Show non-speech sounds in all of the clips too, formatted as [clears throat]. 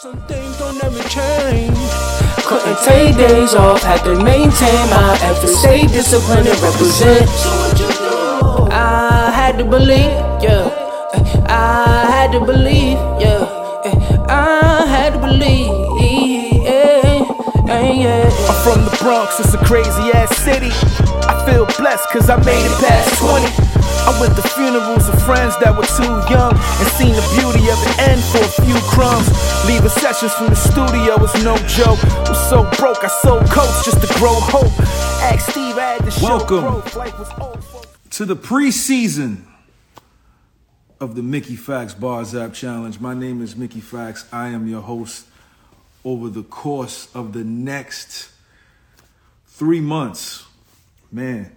Some things don't ever change. Couldn't take days off, had to maintain my effort, stay disciplined and represent. I had to believe, yeah. I had to believe, Bronx, it's a crazy ass city. I feel blessed cause I made it past 20. I went to funerals of friends that were too young and seen the beauty of the end for a few crumbs. Leaving sessions from the studio was no joke. I was so broke, I sold coats just to grow hope. Ask Steve, I had to show Welcome growth like was old to the preseason of the Mickey Factz Bars App Challenge. My name is Mickey Factz. I am your host over the course of the next three months. Man,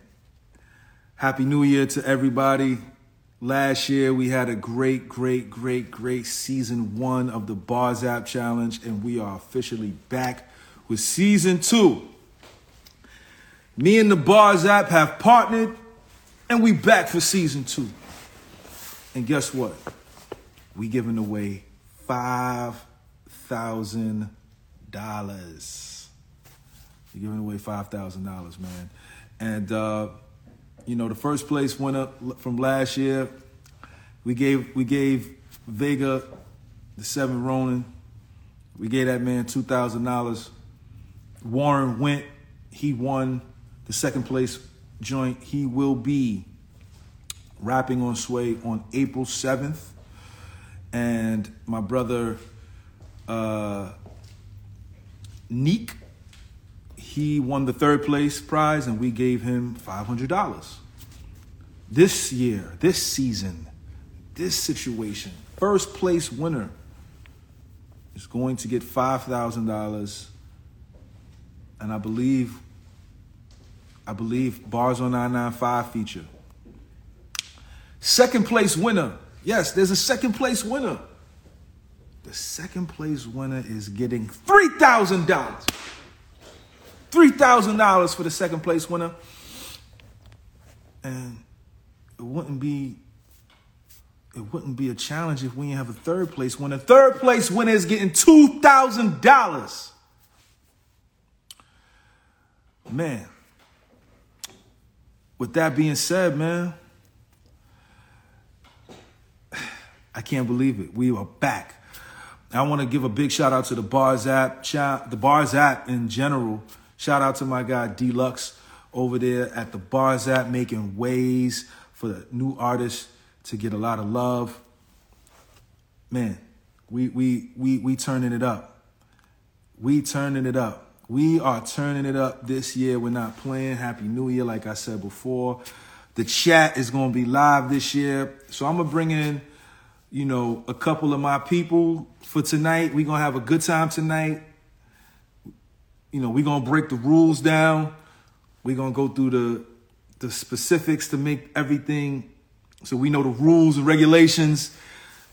Happy New Year to everybody. Last year we had a great, great, great, great season one of the Bars App Challenge, and we are officially back with season two. Me and the Bars app have partnered, and we back for season two. And guess what? We giving away five thousand dollars. We giving away five thousand dollars, man. And uh, you know, the first place winner from last year, we gave we gave Vega the seven Ronin. We gave that man two thousand dollars. Warren went. He won the second place joint. He will be rapping on Sway on April 7th. And my brother uh, Neek, he won the third place prize, and we gave him $500. This year, this season, this situation, first place winner is going to get $5,000 and I believe I believe Bars on 995 feature. Second place winner. Yes, there's a second place winner. The second place winner is getting $3,000. $3,000 for the second place winner. And it wouldn't be it wouldn't be a challenge if we didn't have a third place winner. Third place winner is getting $2,000. Man, with that being said, man, [sighs] I can't believe it. We are back. I want to give a big shout out to the Bars app, the Bars app in general. Shout out to my guy Deluxe over there at the Bars app, making ways for the new artists to get a lot of love. Man, we we we we turning it up. We turning it up. We are turning it up this year. We're not playing. Happy New Year, like I said before. The chat is going to be live this year. So I'm to bring in, you know, a couple of my people for tonight. We're to have a good time tonight. You know, we're to break the rules down. We're to go through the the specifics to make everything so we know the rules and regulations.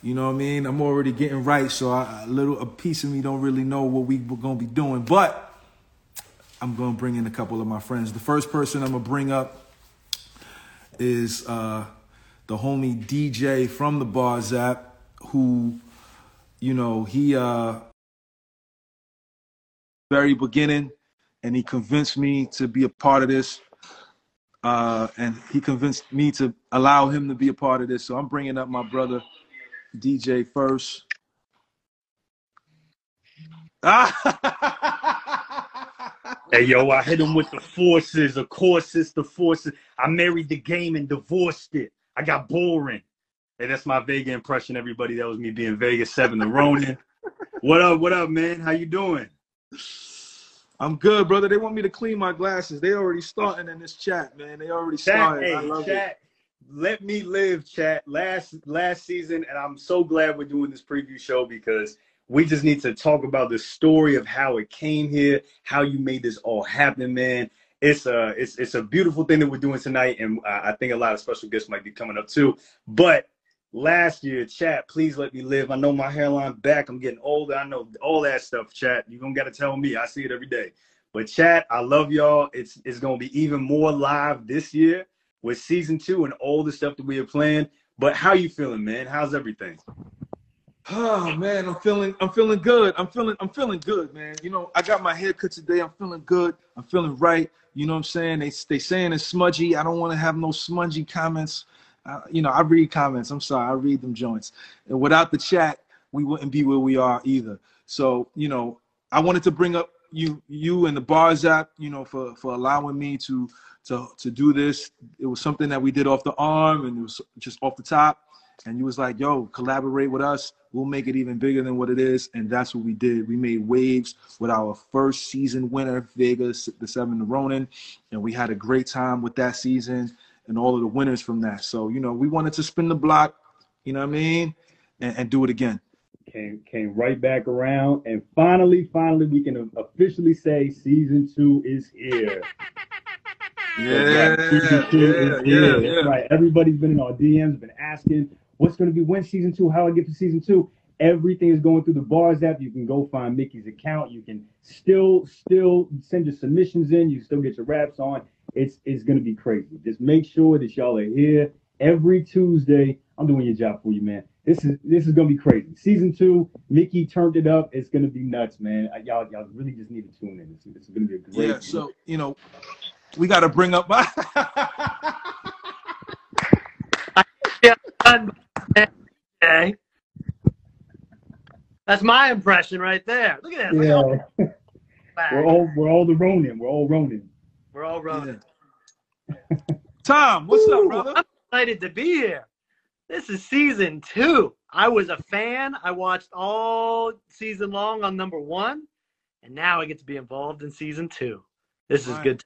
You know what I mean? I'm already getting right, so I, a little a piece of me don't really know what we, we're gonna be doing, but I'm gonna bring in a couple of my friends. The first person I'm gonna bring up is uh, the homie DJ from the Bars App, who, you know, he uh very beginning, and he convinced me to be a part of this. Uh, and he convinced me to allow him to be a part of this. So I'm bringing up my brother DJ first. [laughs] Hey yo, I hit him with the forces. Of course, it's the forces. I married the game and divorced it. I got boring. Hey, that's my Vega impression. Everybody, that was me being Vegas Seven, the Ronin. what up? What up, man? How you doing? I'm good, brother. They want me to clean my glasses. They already starting in this chat, man. They already Chat, started. hey, I love it. chat. Let me live, chat. Last last season, and I'm so glad we're doing this preview show because we just need to talk about the story of how it came here, how you made this all happen, man. It's a it's it's a beautiful thing that we're doing tonight, and I think a lot of special guests might be coming up too. But last year, chat, please let me live. I know my hairline back. I'm getting older. I know all that stuff, chat. You're gonna gotta tell me. I see it every day. But chat, I love y'all. It's it's gonna be even more live this year with season two and all the stuff that we have planned. But how you feeling, man? How's everything? Oh man, I'm feeling I'm feeling good. I'm feeling I'm feeling good, man. You know, I got my haircut today. I'm feeling good. I'm feeling right. You know what I'm saying? They they saying it's smudgy. I don't want to have no smudgy comments. You know, I read comments. I'm sorry, I read them joints. And without the chat, we wouldn't be where we are either. So, you know, I wanted to bring up you you and the bars app, you know, for for allowing me to to to do this. It was something that we did off the arm and it was just off the top. And you was like, yo, collaborate with us. We'll make it even bigger than what it is. And that's what we did. We made waves with our first season winner, Vegas, the seven the Ronin. And we had a great time with that season and all of the winners from that. So, you know, we wanted to spin the block, you know what I mean? And, and do it again. Came came right back around. And finally, finally, we can officially say season two is here. [laughs] Yeah, yeah, yeah, right. Everybody's been in our DMs, been asking what's going to be when season two, how I get to season two. Everything is going through the bars app. You can go find Mickey's account. You can still still send your submissions in. You still get your raps on. It's it's going to be crazy. Just make sure that y'all are here every Tuesday. I'm doing your job for you, man. This is this is gonna be crazy. Season two, Mickey turned it up. It's gonna be nuts, man. Y'all y'all really just need to tune in. This, this is gonna be a great. Yeah, so you know, we got to bring up [laughs] my. Okay. That's my impression right there. Look at that. Look at all yeah, [laughs] we're all we're all the Ronin. We're all Ronin. We're all running. [laughs] Tom, what's up, brother? I'm excited to be here. This is season two. I was a fan. I watched all season long on number one, and now I get to be involved in season two. This is Right. good.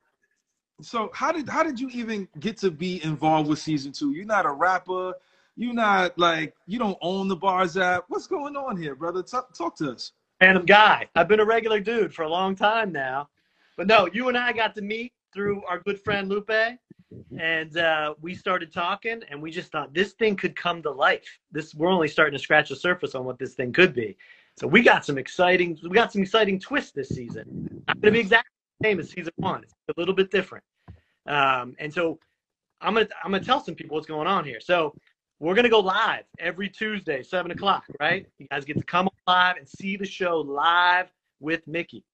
So how did how did you even get to be involved with season two? You're not a rapper. You're not like you don't own the bars app. What's going on here, brother? Talk, talk to us. Random guy. I've been a regular dude for a long time now. But no, you and I got to meet through our good friend Lupe, and uh, we started talking, and we just thought this thing could come to life. This we're only starting to scratch the surface on what this thing could be. So we got some exciting, we got some exciting twists this season. Not going to be exactly the same as season one. It's a little bit different. Um, and so I'm gonna I'm gonna tell some people what's going on here. So we're gonna go live every Tuesday, seven o'clock, right? You guys get to come live and see the show live with Mickey.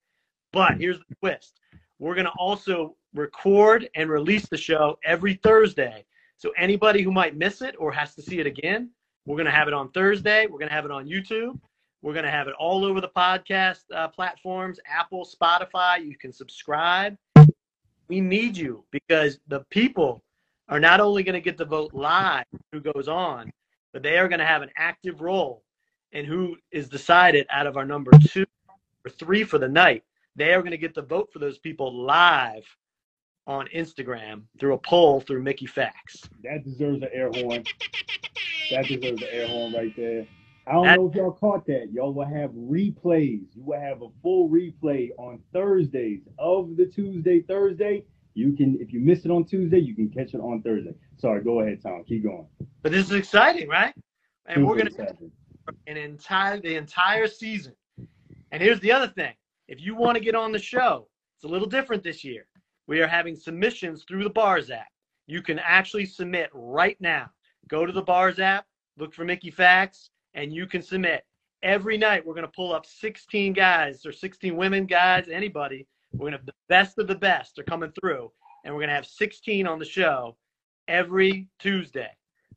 But here's the twist: we're gonna also record and release the show every Thursday. So anybody who might miss it or has to see it again, we're gonna have it on Thursday. We're gonna have it on YouTube. We're gonna have it all over the podcast uh, platforms, Apple, Spotify. You can subscribe. We need you because the people are not only going to get to vote live who goes on, but they are going to have an active role in who is decided out of our number two or three for the night. They are going to get to vote for those people live on Instagram through a poll through Mickey Factz. That deserves an air horn. That deserves an air horn right there. I don't That- know if y'all caught that. Y'all will have replays. You will have a full replay on Thursdays of the Tuesday Thursday. You can, if you missed it on Tuesday, you can catch it on Thursday. Sorry, go ahead, Tom. Keep going. But this is exciting, right? And we're gonna an entire the entire season. And here's the other thing: if you want to get on the show, it's a little different this year. We are having submissions through the Bars app. You can actually submit right now. Go to the Bars app, look for Mickey Factz, and you can submit. Every night we're going to pull up 16 guys or 16 women, guys, anybody. We're going to have the best of the best are coming through, and we're going to have 16 on the show every Tuesday.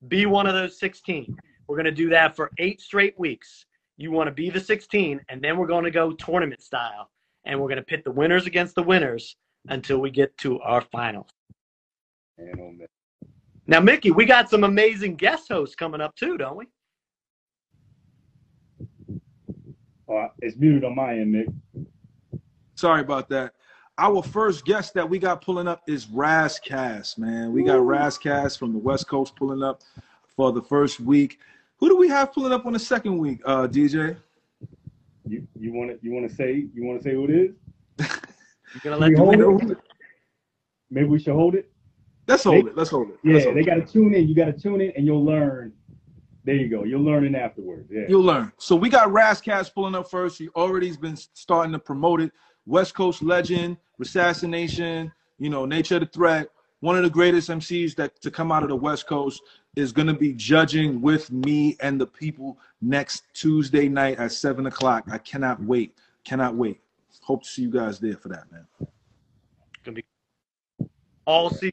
Be one of those 16. We're going to do that for eight straight weeks. You want to be the 16, and then we're going to go tournament style, and we're going to pit the winners against the winners until we get to our finals. Man, oh, man. Now, Mickey, we got some amazing guest hosts coming up too, don't we? Oh, it's muted on my end, Mick. Sorry about that. Our first guest that we got pulling up is Rass Kass, man. We got Rass Kass from the West Coast pulling up for the first week. Who do we have pulling up on the second week, uh, DJ? You you want to you want to say you want to say who it is? You're going to let we the hold it? Maybe we should hold it. Let's hold it. Let's hold it. Yeah, hold they got to tune in. You got to tune in, and you'll learn. There you go. You'll learn it afterwards. Yeah. You'll learn. So we got Rass Kass pulling up first. He already has been starting to promote it. West Coast legend, Assassination, you know, Nature of the Threat, one of the greatest MCs that to come out of the West Coast. Is going to be judging with me and the people next Tuesday night at seven o'clock. I cannot wait. Cannot wait. Hope to see you guys there for that, man. Gonna be all season.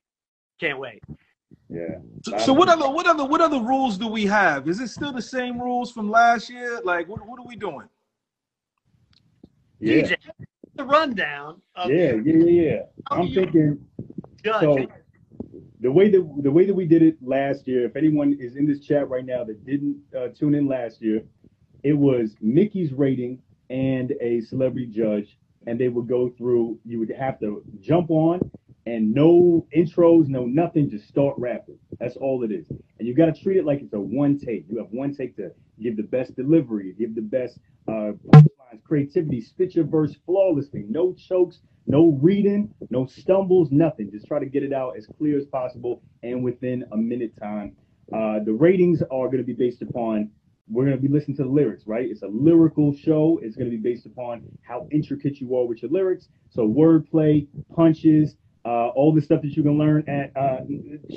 Can't wait. Yeah. So, so what other what other what other rules do we have? Is it still the same rules from last year? Like what what are we doing? Yeah. DJ, the rundown. Of Yeah, yeah, yeah, yeah. I'm thinking judge. so the way that the way that we did it last year. If anyone is in this chat right now that didn't uh, tune in last year, it was Mickey's rating and a celebrity judge, and they would go through. You would have to jump on, and no intros, no nothing, just start rapping. That's all it is. And you got to treat it like it's a one take. You have one take to give the best delivery, give the best uh, creativity, spit your verse flawlessly, no chokes, no reading, no stumbles, nothing. Just try to get it out as clear as possible and within a minute time. Uh, the ratings are going to be based upon we're going to be listening to the lyrics, right? It's a lyrical show. It's going to be based upon how intricate you are with your lyrics. So wordplay, punches, uh, all the stuff that you can learn at uh,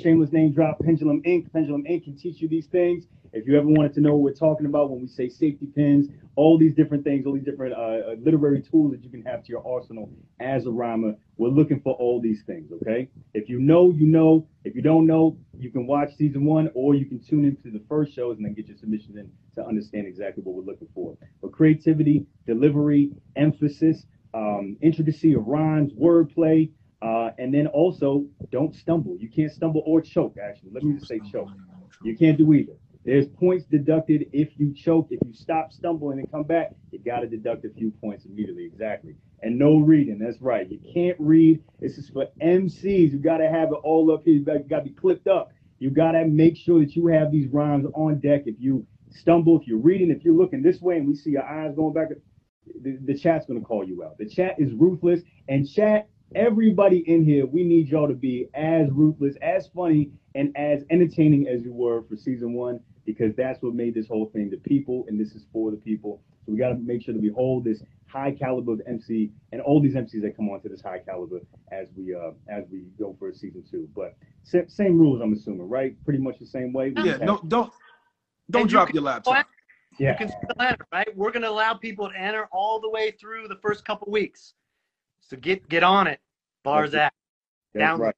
Shameless Name Drop, Pendulum Inc. Pendulum Inc. can teach you these things. If you ever wanted to know what we're talking about when we say safety pins, all these different things, all these different uh, uh, literary tools that you can have to your arsenal as a rhymer, we're looking for all these things, okay? If you know, you know. If you don't know, you can watch season one or you can tune into the first shows and then get your submissions in to understand exactly what we're looking for. But creativity, delivery, emphasis, um, intricacy of rhymes, wordplay, uh, and then also don't stumble. You can't stumble or choke, actually. Let me just say choke. You can't do either. There's points deducted if you choke. If you stop stumbling and come back, you got to deduct a few points immediately. Exactly. And no reading. That's right. You can't read. This is for MCs. You got to have it all up here. You got to be clipped up. You got to make sure that you have these rhymes on deck. If you stumble, if you're reading, if you're looking this way and we see your eyes going back, the, the chat's going to call you out. The chat is ruthless. And chat, everybody in here, we need y'all to be as ruthless, as funny, and as entertaining as you were for season one, because that's what made this whole thing the people, and this is for the people. So we got to make sure that we hold this high caliber of MC and all these MCs that come onto this high caliber as we uh as we go for season two. But sa- same rules, I'm assuming, right? Pretty much the same way. We Yeah, just have- no, don't don't And drop can- your laptop. You yeah. can still enter, right? We're going to allow people to enter all the way through the first couple weeks. So get get on it. Bars That's app. That's Down- right.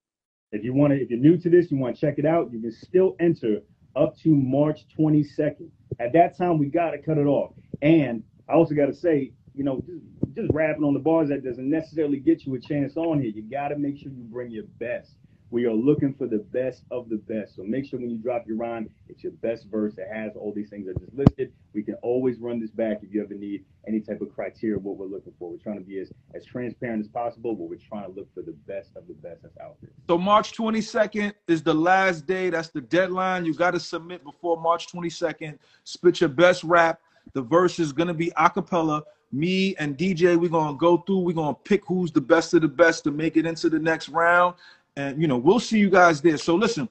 If you want to, if you're new to this, you want to check it out, you can still enter up to March 22nd. At that time, we got to cut it off. And I also got to say, you know, just, just rapping on the bars that doesn't necessarily get you a chance on here. You got to make sure you bring your best. We are looking for the best of the best. So make sure when you drop your rhyme, it's your best verse that has all these things that just listed. We can always run this back if you ever need any type of criteria what we're looking for. We're trying to be as, as transparent as possible, but we're trying to look for the best of the best that's out there. So March 22nd is the last day. That's the deadline. You got to submit before March 22nd. Spit your best rap. The verse is gonna be a cappella. Me and DJ, we're gonna go through. We're gonna pick who's the best of the best to make it into the next round. And you know, we'll see you guys there. So listen,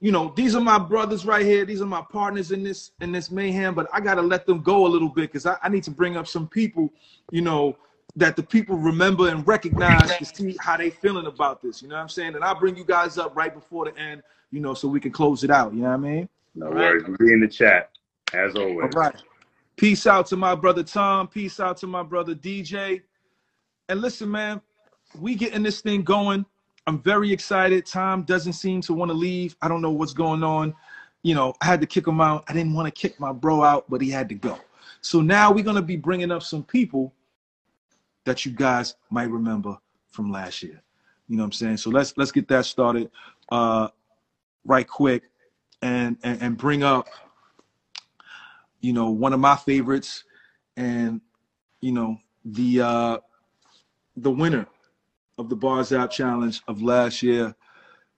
you know, these are my brothers right here. These are my partners in this in this mayhem. But I gotta let them go a little bit because I, I need to bring up some people, you know, that the people remember and recognize to see how they feeling about this. You know what I'm saying? And I'll bring you guys up right before the end, you know, so we can close it out. You know what I mean? No Right. worries. We'll be in the chat as always. All right. Peace out to my brother Tom. Peace out to my brother DJ. And listen, man, we getting this thing going. I'm very excited. Tom doesn't seem to want to leave. I don't know what's going on. You know, I had to kick him out. I didn't want to kick my bro out, but he had to go. So now we're gonna be bringing up some people that you guys might remember from last year. You know what I'm saying? So let's let's get that started uh, right quick and, and and bring up you know, one of my favorites, and you know, the uh, the winner of the Bars Out Challenge of last year,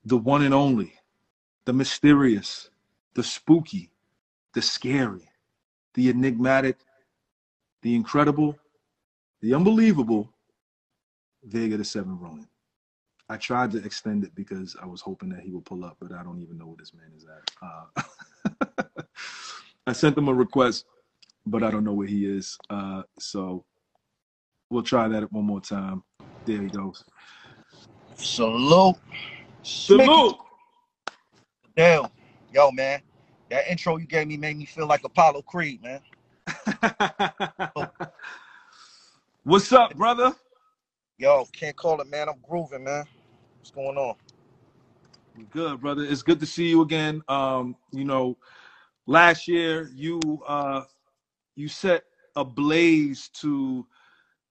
the one and only, the mysterious, the spooky, the scary, the enigmatic, the incredible, the unbelievable, Vega the Seven Ronin. I tried to extend it because I was hoping that he would pull up, but I don't even know where this man is at. Uh, [laughs] I sent him a request, but I don't know where he is. Uh, so we'll try that one more time. There he goes. Salute. Salute. Damn. Yo, man, that intro you gave me made me feel like Apollo Creed, man. [laughs] What's up, brother? Yo, can't call it, man. I'm grooving, man. What's going on? Good, brother. It's good to see you again. Um, you know, last year you uh you set a blaze to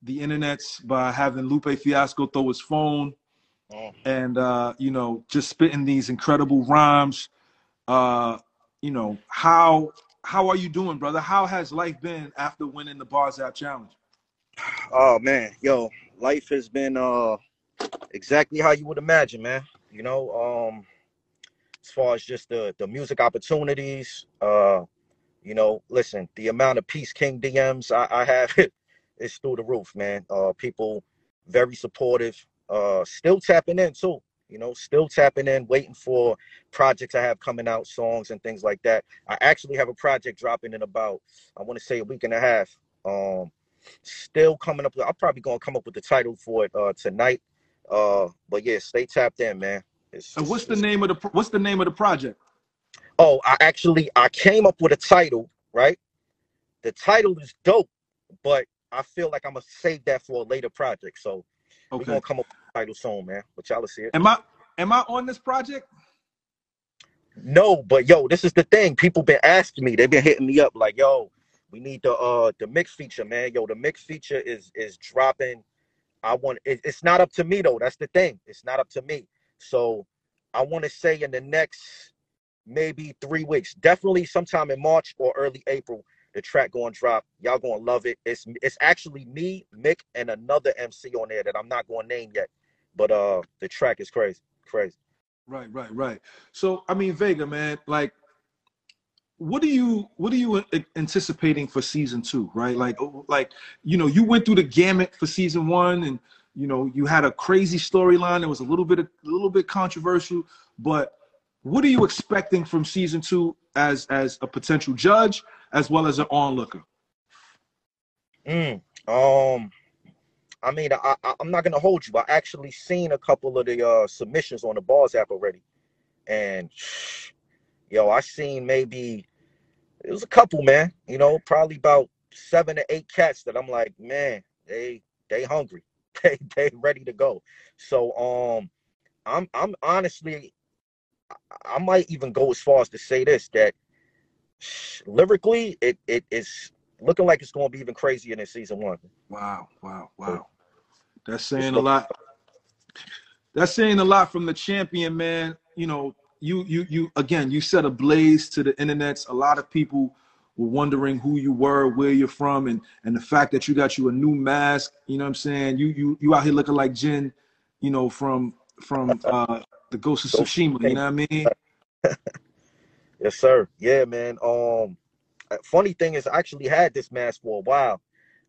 the internets by having Lupe Fiasco throw his phone Mm. and uh, you know, just spitting these incredible rhymes. Uh, you know, how how are you doing, brother? How has life been after winning the Bars App Challenge? Oh man, yo, life has been uh exactly how you would imagine, man. You know, um as far as just the the music opportunities, uh, you know, listen, the amount of Peace King DMs I, I have [laughs] is through the roof, man. Uh people very supportive, uh still tapping in too, you know, still tapping in, waiting for projects I have coming out, songs and things like that. I actually have a project dropping in about I want to say a week and a half. Um still coming up. I'm probably gonna come up with the title for it uh tonight. Uh, but yeah, stay tapped in, man. It's, And what's the it's- name of the what's the name of the project? Oh, I actually I came up with a title, right? The title is dope, but I feel like I'm gonna save that for a later project. So we're gonna come up with a title soon, man. But y'all see it. Am I am I on this project? No, but yo, this is the thing. People been asking me. They've been hitting me up like, yo, we need the uh the mix feature, man. Yo, the mix feature is is dropping. I want it, it's not up to me though. That's the thing. It's not up to me. So I want to say in the next maybe three weeks, definitely sometime in March or early April, the track going to drop. Y'all gonna love it. It's it's actually me, Mick, and another MC on there that I'm not gonna name yet. But uh the track is crazy. Crazy. Right, right, right. So I mean, Vega, man, like, what are you what are you anticipating for season two? Right, like, oh, like you know, you went through the gamut for season one, and you know, you had a crazy storyline. It was a little bit a little bit controversial, but what are you expecting from season two as as a potential judge as well as an onlooker? Mm, um, I mean, I, I, I'm not gonna hold you. I actually seen a couple of the uh, submissions on the Bars app already, and [sighs] yo, I seen maybe it was a couple, man. You know, probably about seven to eight cats that I'm like, man, they they hungry, [laughs] they they ready to go. So um, I'm I'm honestly, I might even go as far as to say this that lyrically, it it is looking like it's gonna be even crazier than season one. Wow, wow, wow. That's saying a lot. That's saying a lot from the champion, man. You know, you you you again, you set a blaze to the internets. A lot of people were wondering who you were, where you're from, and and the fact that you got you a new mask, you know what I'm saying? You you you out here looking like Jin, you know, from from [laughs] uh the Ghost of Tsushima, you know what I mean? [laughs] Yes, sir. Yeah, man. Um, uh, funny thing is, I actually had this mask for a while.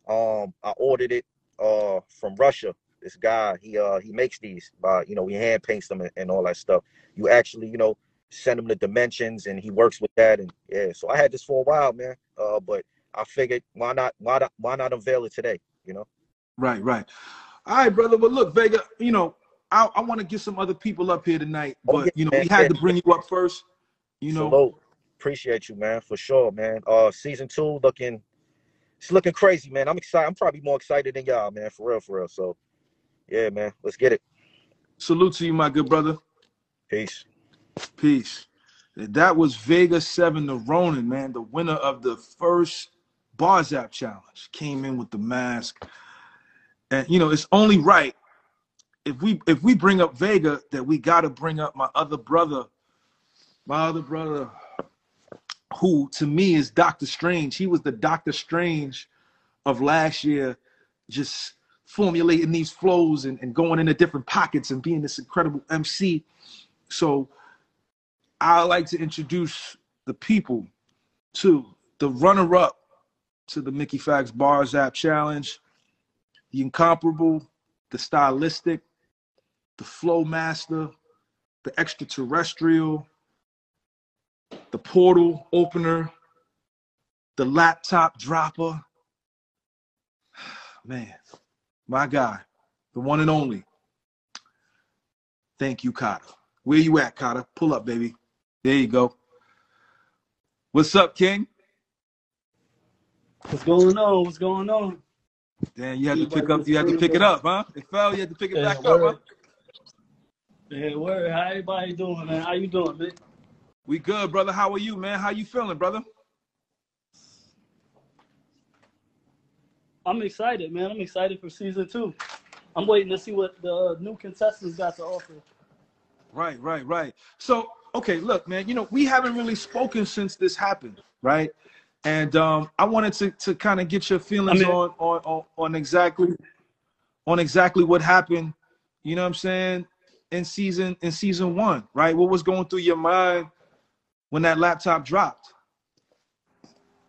Um, I ordered it uh from Russia. This guy, he uh he makes these. Uh, you know, he hand paints them and, and all that stuff. You actually, you know, send him the dimensions, and he works with that. And yeah, so I had this for a while, man. Uh, but I figured, why not? Why not? Why not unveil it today? You know. Right, right. All right, brother. But look, Vega, you know, I, I want to get some other people up here tonight, Oh, but yeah, you know, man, we had to bring you up first. You know, Salute. Appreciate you, man, for sure, man. Uh, season two looking, it's looking crazy, man. I'm excited. I'm probably more excited than y'all, man. For real, for real. So, yeah, man. Let's get it. salute to you, my good brother. Peace. Peace. That was Vega 7 the Ronin, man, the winner of the first Bars App Challenge. Came in with the mask. And you know, it's only right if we if we bring up Vega that we gotta bring up my other brother, my other brother, who to me is Doctor Strange. He was the Doctor Strange of last year, just formulating these flows and, and going into different pockets and being this incredible MC. So I like to introduce the people to the runner-up to the Mickey Factz Bars App Challenge, the incomparable, the stylistic, the flow master, the extraterrestrial, the portal opener, the laptop dropper. [sighs] Man, my guy, the one and only. Thank you, Kata. Where you at, Kata? Pull up, baby. There you go. What's up, King? What's going on? What's going on? Damn, you had to pick up. You had to pick it up, huh? It fell. You had to pick it Yeah, back up, huh? Yeah, word. How everybody doing, man? How you doing, man? We good, brother. How are you, man? How you feeling, brother? I'm excited, man. I'm excited for season two. I'm waiting to see what the new contestants got to offer. Right, right, right. So, okay, look, man. You know, we haven't really spoken since this happened, right? And um, I wanted to to kind of get your feelings I mean- on, on on on exactly on exactly what happened. You know what I'm saying? In season in season one, right? What was going through your mind when that laptop dropped?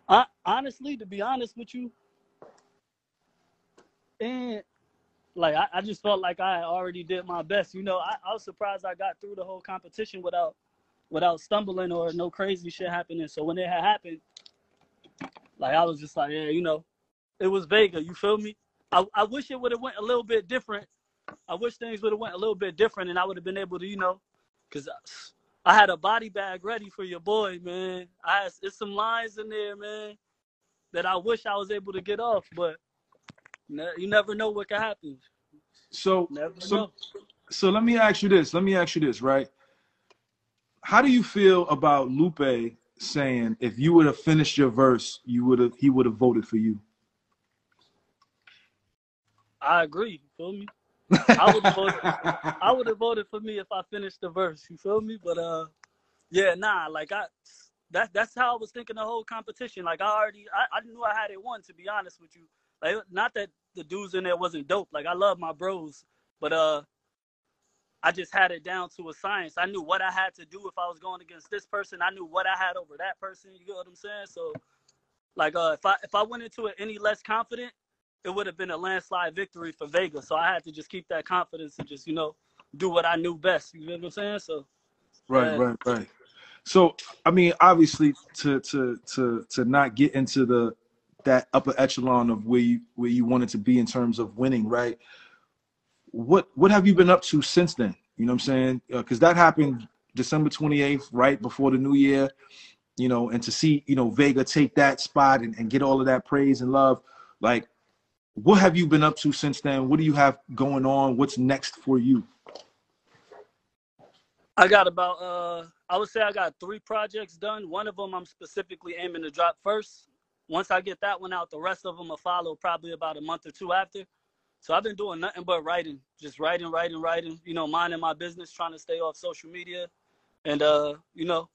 I, honestly, to be honest with you, and like I, I just felt like I already did my best. You know, I, I was surprised I got through the whole competition without without stumbling or no crazy shit happening. So when it had happened, like I was just like, yeah, you know, it was Vega. You feel me? I, I wish it would have went a little bit different. I wish things would have went a little bit different, and I would have been able to, you know, because I had a body bag ready for your boy, man. I had, it's some lines in there, man, that I wish I was able to get off, but ne- you never know what can happen. So, Never so know. so let me ask you this. Let me ask you this, right? How do you feel about Lupe saying if you would have finished your verse, you would have he would have voted for you? I agree. You feel me? I would have voted. [laughs] I would have voted for me if I finished the verse. You feel me? But uh, yeah, nah. Like I, that that's how I was thinking the whole competition. Like I already, I, I knew I had it won. To be honest with you, like not that the dudes in there wasn't dope. Like I love my bros, but uh, I just had it down to a science. I knew what I had to do if I was going against this person. I knew what I had over that person. You get what I'm saying? So, like uh, if I if I went into it any less confident, it would have been a landslide victory for Vega. So I had to just keep that confidence and just, you know, do what I knew best. You know what I'm saying? So Right, Yeah. right, right. So I mean, obviously, to to to to not get into the that upper echelon of where you where you wanted to be in terms of winning, right? What what have you been up to since then? You know what I'm saying? Uh, because that happened December 28th, right before the new year. You know, and to see you know Vega take that spot and, and get all of that praise and love, like, what have you been up to since then? What do you have going on? What's next for you? I got about, uh, I would say I got three projects done. One of them I'm specifically aiming to drop first. Once I get that one out, the rest of them will follow probably about a month or two after. So I've been doing nothing but writing, just writing, writing, writing, you know, minding my business, trying to stay off social media and, uh, you know,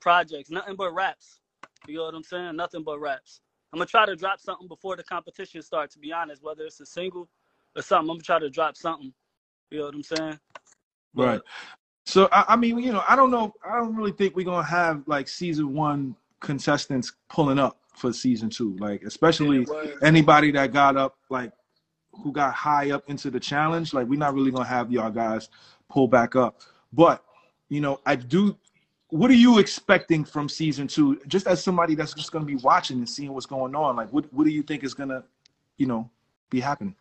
projects, nothing but raps. You know what I'm saying? Nothing but raps. I'm gonna try to drop something before the competition starts. To be honest, whether it's a single or something, I'm gonna try to drop something. You know what I'm saying? But- Right. So I, I mean, you know, I don't know. I don't really think we're gonna have like season one contestants pulling up for season two. Like, especially Yeah, anybody that got up, like, who got high up into the challenge. Like, we're not really gonna have y'all guys pull back up. But you know, I do. What are you expecting from season two? Just as somebody that's just gonna be watching and seeing what's going on. Like, what what do you think is gonna, you know, be happening?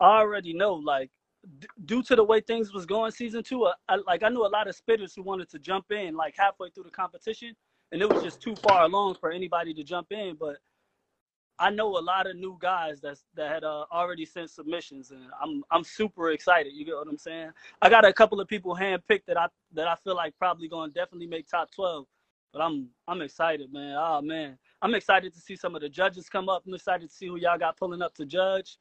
I already know, like, d- due to the way things was going season two, I, I, like I knew a lot of spitters who wanted to jump in, like halfway through the competition, and it was just too far along for anybody to jump in. But I know a lot of new guys that's that had uh, already sent submissions, and I'm I'm super excited. You get what I'm saying? I got a couple of people handpicked that I that I feel like probably going to definitely make top twelve. But I'm I'm excited, man. Oh man, I'm excited to see some of the judges come up. I'm excited to see who y'all got pulling up to judge.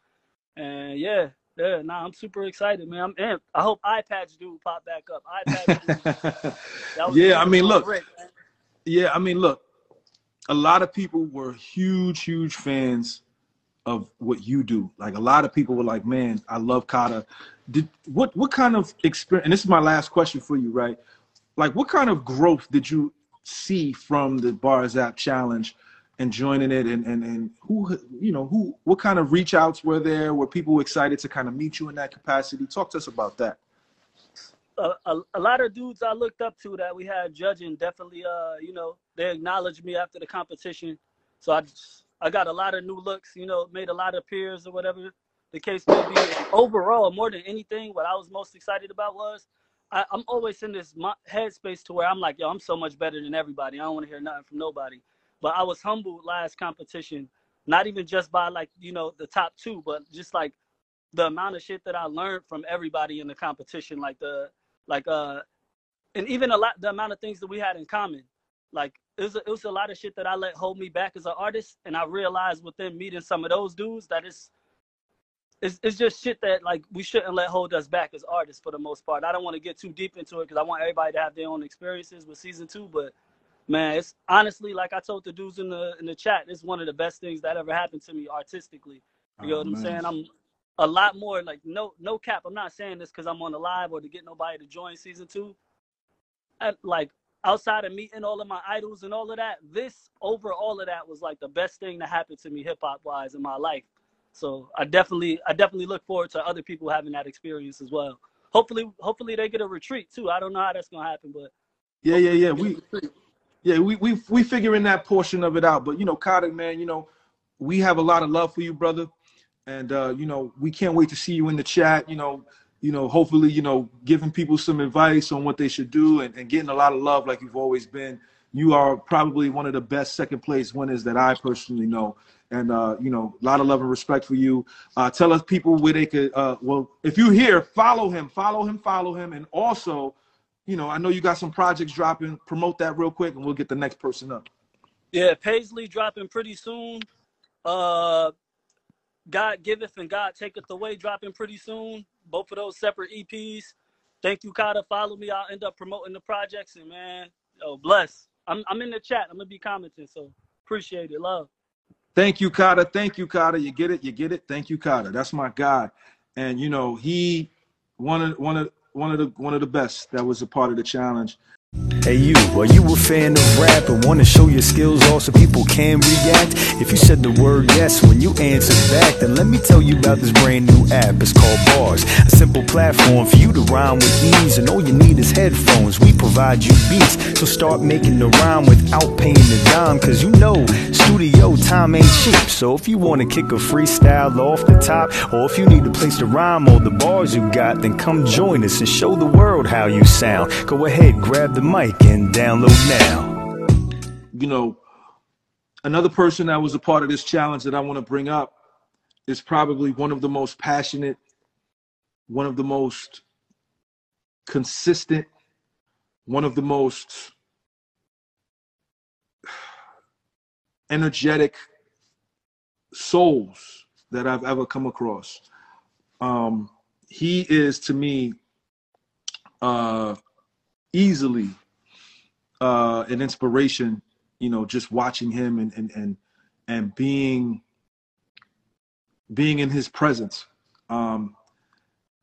And yeah, yeah, nah, I'm super excited, man. I'm amped. I hope iPads do pop back up. iPads. [laughs] Yeah, I mean, look, Rick. Yeah, I mean, look, a lot of people were huge, huge fans of what you do. Like a lot of people were like, "Man, I love Kata." Did what? What kind of experience? And this is my last question for you, right? Like, what kind of growth did you see from the Bars App Challenge and joining it? And and and who, you know, who? What kind of reach outs were there? Were people excited to kind of meet you in that capacity? Talk to us about that. a, a, a lot of dudes I looked up to that we had judging definitely uh you know they acknowledged me after the competition so I just, I got a lot of new looks you know made a lot of peers or whatever the case may be overall more than anything what I was most excited about was I, I'm always in this headspace to where I'm like, yo, I'm so much better than everybody. I don't want to hear nothing from nobody. But I was humbled last competition, not even just by like you know the top two, but just like the amount of shit that I learned from everybody in the competition, like the like uh, and even a lot the amount of things that we had in common. Like it was a, it was a lot of shit that I let hold me back as an artist, and I realized within meeting some of those dudes that it's it's, it's just shit that like we shouldn't let hold us back as artists for the most part. I don't want to get too deep into it because I want everybody to have their own experiences with season two. But man, it's honestly like I told the dudes in the in the chat, it's one of the best things that ever happened to me artistically. You know Oh, what I'm saying? I'm a lot more like no no cap. I'm not saying this because I'm on the live or to get nobody to join season two. I, like outside of meeting all of my idols and all of that, this over all of that was like the best thing that happened to me hip hop wise in my life. So I definitely I definitely look forward to other people having that experience as well. Hopefully hopefully they get a retreat too. I don't know how that's gonna happen, but Yeah, yeah, yeah. We they get a retreat. yeah, we we we figuring that portion of it out. But you know, Kata, man, you know, we have a lot of love for you, brother. And uh, you know, we can't wait to see you in the chat, you know, you know, hopefully, you know, giving people some advice on what they should do and, and getting a lot of love like you've always been. You are probably one of the best second place winners that I personally know. And uh, you know, a lot of love and respect for you. Uh, tell us people where they could uh, well, if you're here, follow him, follow him, follow him, and also you know, I know you got some projects dropping. Promote that real quick, and we'll get the next person up. Yeah, Paisley dropping pretty soon. Uh God giveth and God taketh away dropping pretty soon. Both of those separate EPs. Thank you, Kata. Follow me. I'll end up promoting the projects and man, oh bless. I'm I'm in the chat. I'm gonna be commenting, so appreciate it. Love. Thank you, Kata. Thank you, Kata. You get it. You get it. Thank you, Kata. That's my guy, and you know he one of one of one of the one of the best that was a part of the challenge. Hey you, are you a fan of rap and want to show your skills off so people can react? If you said the word yes when you answered back, then let me tell you about this brand new app. It's called Bars, a simple platform for you to rhyme with ease, and all you need is headphones. We provide you beats, so start making the rhyme without paying a dime, cause you know studio time ain't cheap. So if you want to kick a freestyle off the top, or if you need a place to rhyme all the bars you got, then come join us and show the world how you sound. Go ahead, grab the mic and download now. You know, another person that was a part of this challenge that I want to bring up is probably one of the most passionate, one of the most consistent, one of the most energetic souls that I've ever come across. Um, he is to me uh, easily uh, an inspiration. You know, just watching him and and and and being being in his presence. Um,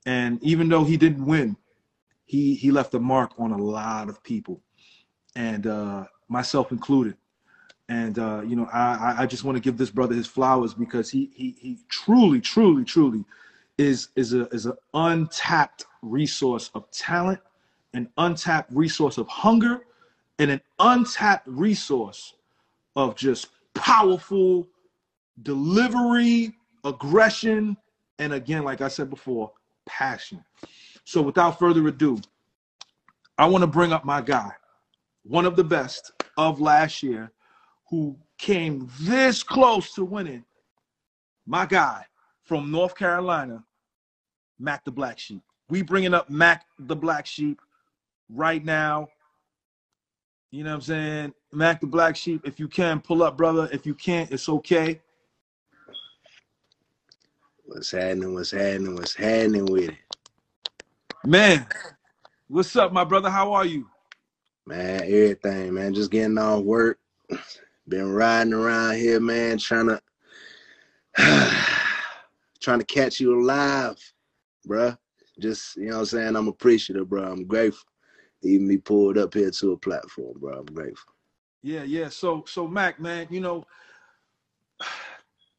and even though he didn't win, he he left a mark on a lot of people, and uh, myself included. And uh, you know, I I- just want to give this brother his flowers because he he he truly truly truly is is a is an untapped resource of talent, an untapped resource of hunger, and an untapped resource of just powerful delivery, aggression, and again, like I said before, passion. So without further ado, I want to bring up my guy, one of the best of last year, who came this close to winning. My guy from North Carolina, Mac the Black Sheep. We bringing up Mac the Black Sheep right now. You know what I'm saying? Mac the Black Sheep, if you can, pull up, brother. If you can't, it's okay. What's happening? What's happening? What's happening with it? Man, what's up, my brother? How are you? Man, everything, man. Just getting off work. Been riding around here, man, trying to [sighs] trying to catch you alive, bruh. Just, you know what I'm saying? I'm appreciative, bro. I'm grateful. Even be pulled up here to a platform, bro. I'm grateful. Yeah, yeah. So, so Mac, man, you know,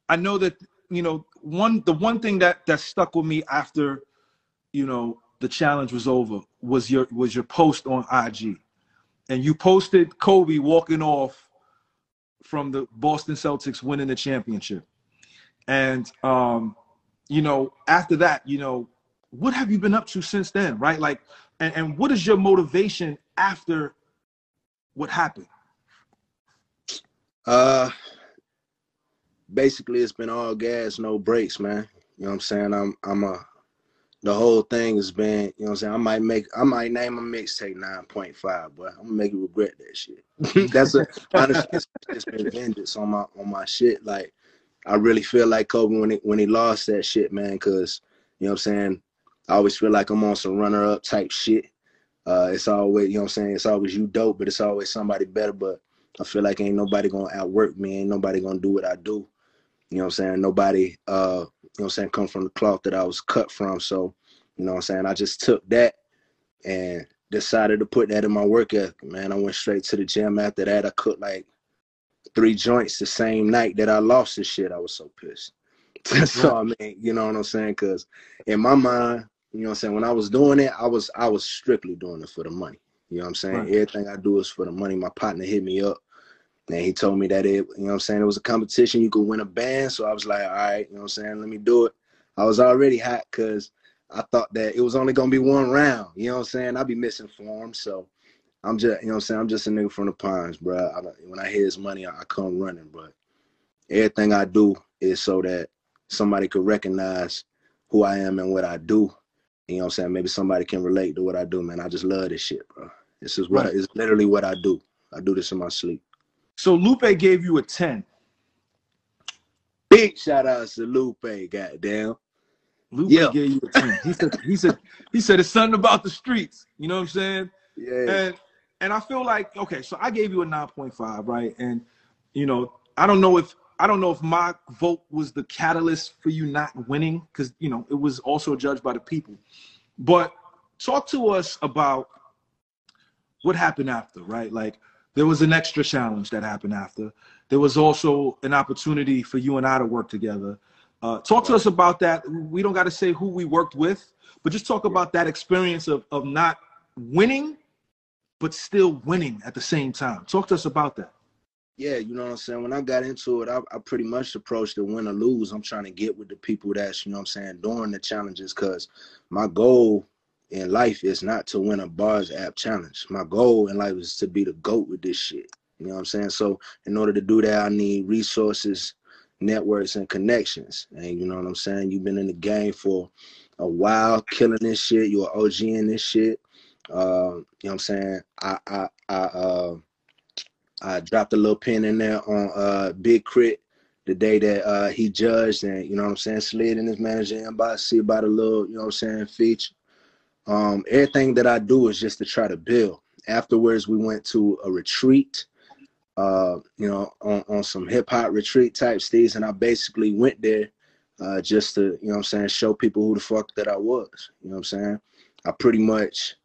I know that you know one the one thing that that stuck with me after, you know, the challenge was over was your was your post on IG, and you posted Kobe walking off from the Boston Celtics winning the championship, and um, you know, after that, you know, what have you been up to since then, right? Like and, and what is your motivation after what happened? Uh, basically, it's been all gas, no brakes, man. You know what I'm saying? I'm I'm a the whole thing has been, you know what I'm saying? I might make I might name a mixtape 9.5, but I'm gonna make you regret that shit. [laughs] That's a honestly it's, it's been vengeance on my on my shit. Like I really feel like Kobe when he when he lost that shit, man, cause you know what I'm saying, I always feel like I'm on some runner up type shit. Uh it's always, you know what I'm saying, it's always you dope, but it's always somebody better. But I feel like ain't nobody gonna outwork me, ain't nobody gonna do what I do. You know what I'm saying? Nobody uh you know what I'm saying, come from the cloth that I was cut from. So, you know what I'm saying, I just took that and decided to put that in my work ethic, man. I went straight to the gym after that. I cooked like three joints the same night that I lost this shit. I was so pissed. [laughs] so I mean, you know what I'm saying? Cause in my mind, you know what I'm saying, when I was doing it, I was I was strictly doing it for the money. You know what I'm saying? Right. Everything I do is for the money. My partner hit me up and he told me that it, you know what I'm saying, it was a competition, you could win a band. So I was like, all right, you know what I'm saying, let me do it. I was already hot because I thought that it was only gonna be one round. You know what I'm saying? I'd be missing form. So I'm just, you know what I'm saying, I'm just a nigga from the pines, bro. I, when I hear his money, I, I come running, but everything I do is so that somebody could recognize who I am and what I do. You know what I'm saying? Maybe somebody can relate to what I do, man. I just love this shit, bro. This is what Right. it's literally what I do. I do this in my sleep. So Lupe gave you a 10. Big shout out to Lupe, goddamn. Lupe Yeah. gave you a 10. He said he said he said it's something about the streets. You know what I'm saying? Yeah. And and I feel like okay, so I gave you a 9.5, right? And you know, I don't know if I don't know if my vote was the catalyst for you not winning because you know it was also judged by the people. But talk to us about what happened after, right? Like there was an extra challenge that happened after. There was also an opportunity for you and I to work together. Uh, talk to us about that. We don't got to say who we worked with, but just talk about that experience of of not winning, but still winning at the same time. Talk to us about that. Yeah, you know what I'm saying? When I got into it, I, I pretty much approached the win or lose. I'm trying to get with the people that's, you know what I'm saying, during the challenges because my goal in life is not to win a bars app challenge. My goal in life is to be the GOAT with this shit. You know what I'm saying? So in order to do that, I need resources, networks, and connections. And you know what I'm saying? You've been in the game for a while, killing this shit. You're OG in this shit. Uh, you know what I'm saying? I I I uh I dropped a little pin in there on uh Big K.R.I.T. the day that uh he judged and you know what I'm saying, slid in his manager inbox, see about a little, you know what I'm saying, feature. Um everything that I do is just to try to build. Afterwards we went to a retreat, uh, you know, on, on some hip hop retreat type steez, and I basically went there uh just to, you know what I'm saying, show people who the fuck that I was. You know what I'm saying? I pretty much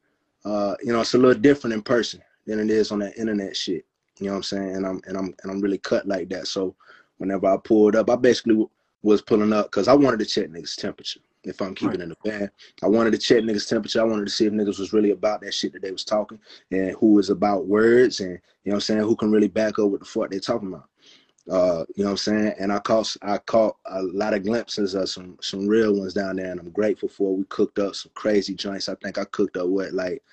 uh, you know, it's a little different in person than it is on that internet shit. You know what I'm saying? And I'm and I'm and I'm really cut like that. So whenever I pulled up, I basically was pulling up because I wanted to check niggas' temperature. If I'm keeping in the band, I wanted to check niggas' temperature. I wanted to see if niggas was really about that shit that they was talking and who was about words and you know what I'm saying, who can really back up what the fuck they talking about. Uh, you know what I'm saying? And I caught I caught a lot of glimpses of some some real ones down there, and I'm grateful for. We cooked up some crazy joints. I think I cooked up what like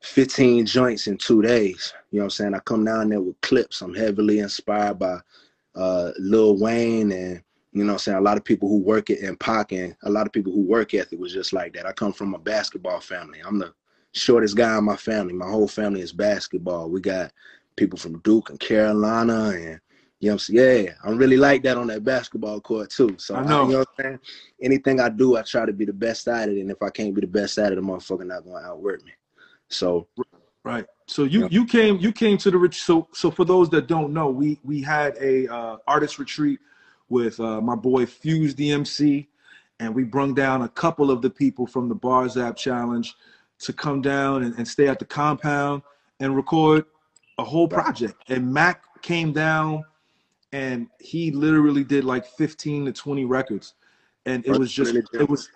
15 joints in two days. You know what I'm saying? I come down there with clips. I'm heavily inspired by uh, Lil Wayne and you know what I'm saying, a lot of people who work it in Pac and a lot of people who work ethic was just like that. I come from a basketball family. I'm the shortest guy in my family. My whole family is basketball. We got people from Duke and Carolina and you know what I'm saying? Yeah, I'm really like that on that basketball court too. So I I know. you know what I'm saying? Anything I do, I try to be the best at it. And if I can't be the best at it, the motherfucker not gonna outwork me. So Right. So you Yeah. you came you came to the rich. So so for those that don't know, we we had a uh, artist retreat with uh, my boy Fuse DMC, and we brung down a couple of the people from the Bars App Challenge to come down and, and stay at the compound and record a whole project. And Mac came down and he literally did like 15 to 20 records. And it was just it was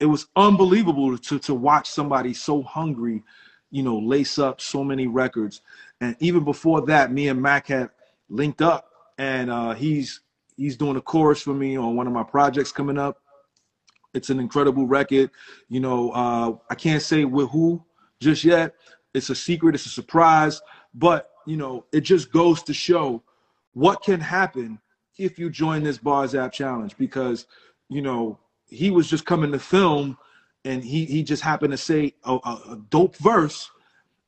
it was unbelievable to to watch somebody so hungry, you know, lace up so many records. And even before that, me and Mac had linked up, and uh, he's he's doing a chorus for me on one of my projects coming up. It's an incredible record. You know, uh, I can't say with who, just yet. It's a secret. It's a surprise. But you know, it just goes to show what can happen if you join this Bars App Challenge because you know he was just coming to film and he he just happened to say a, a, dope verse.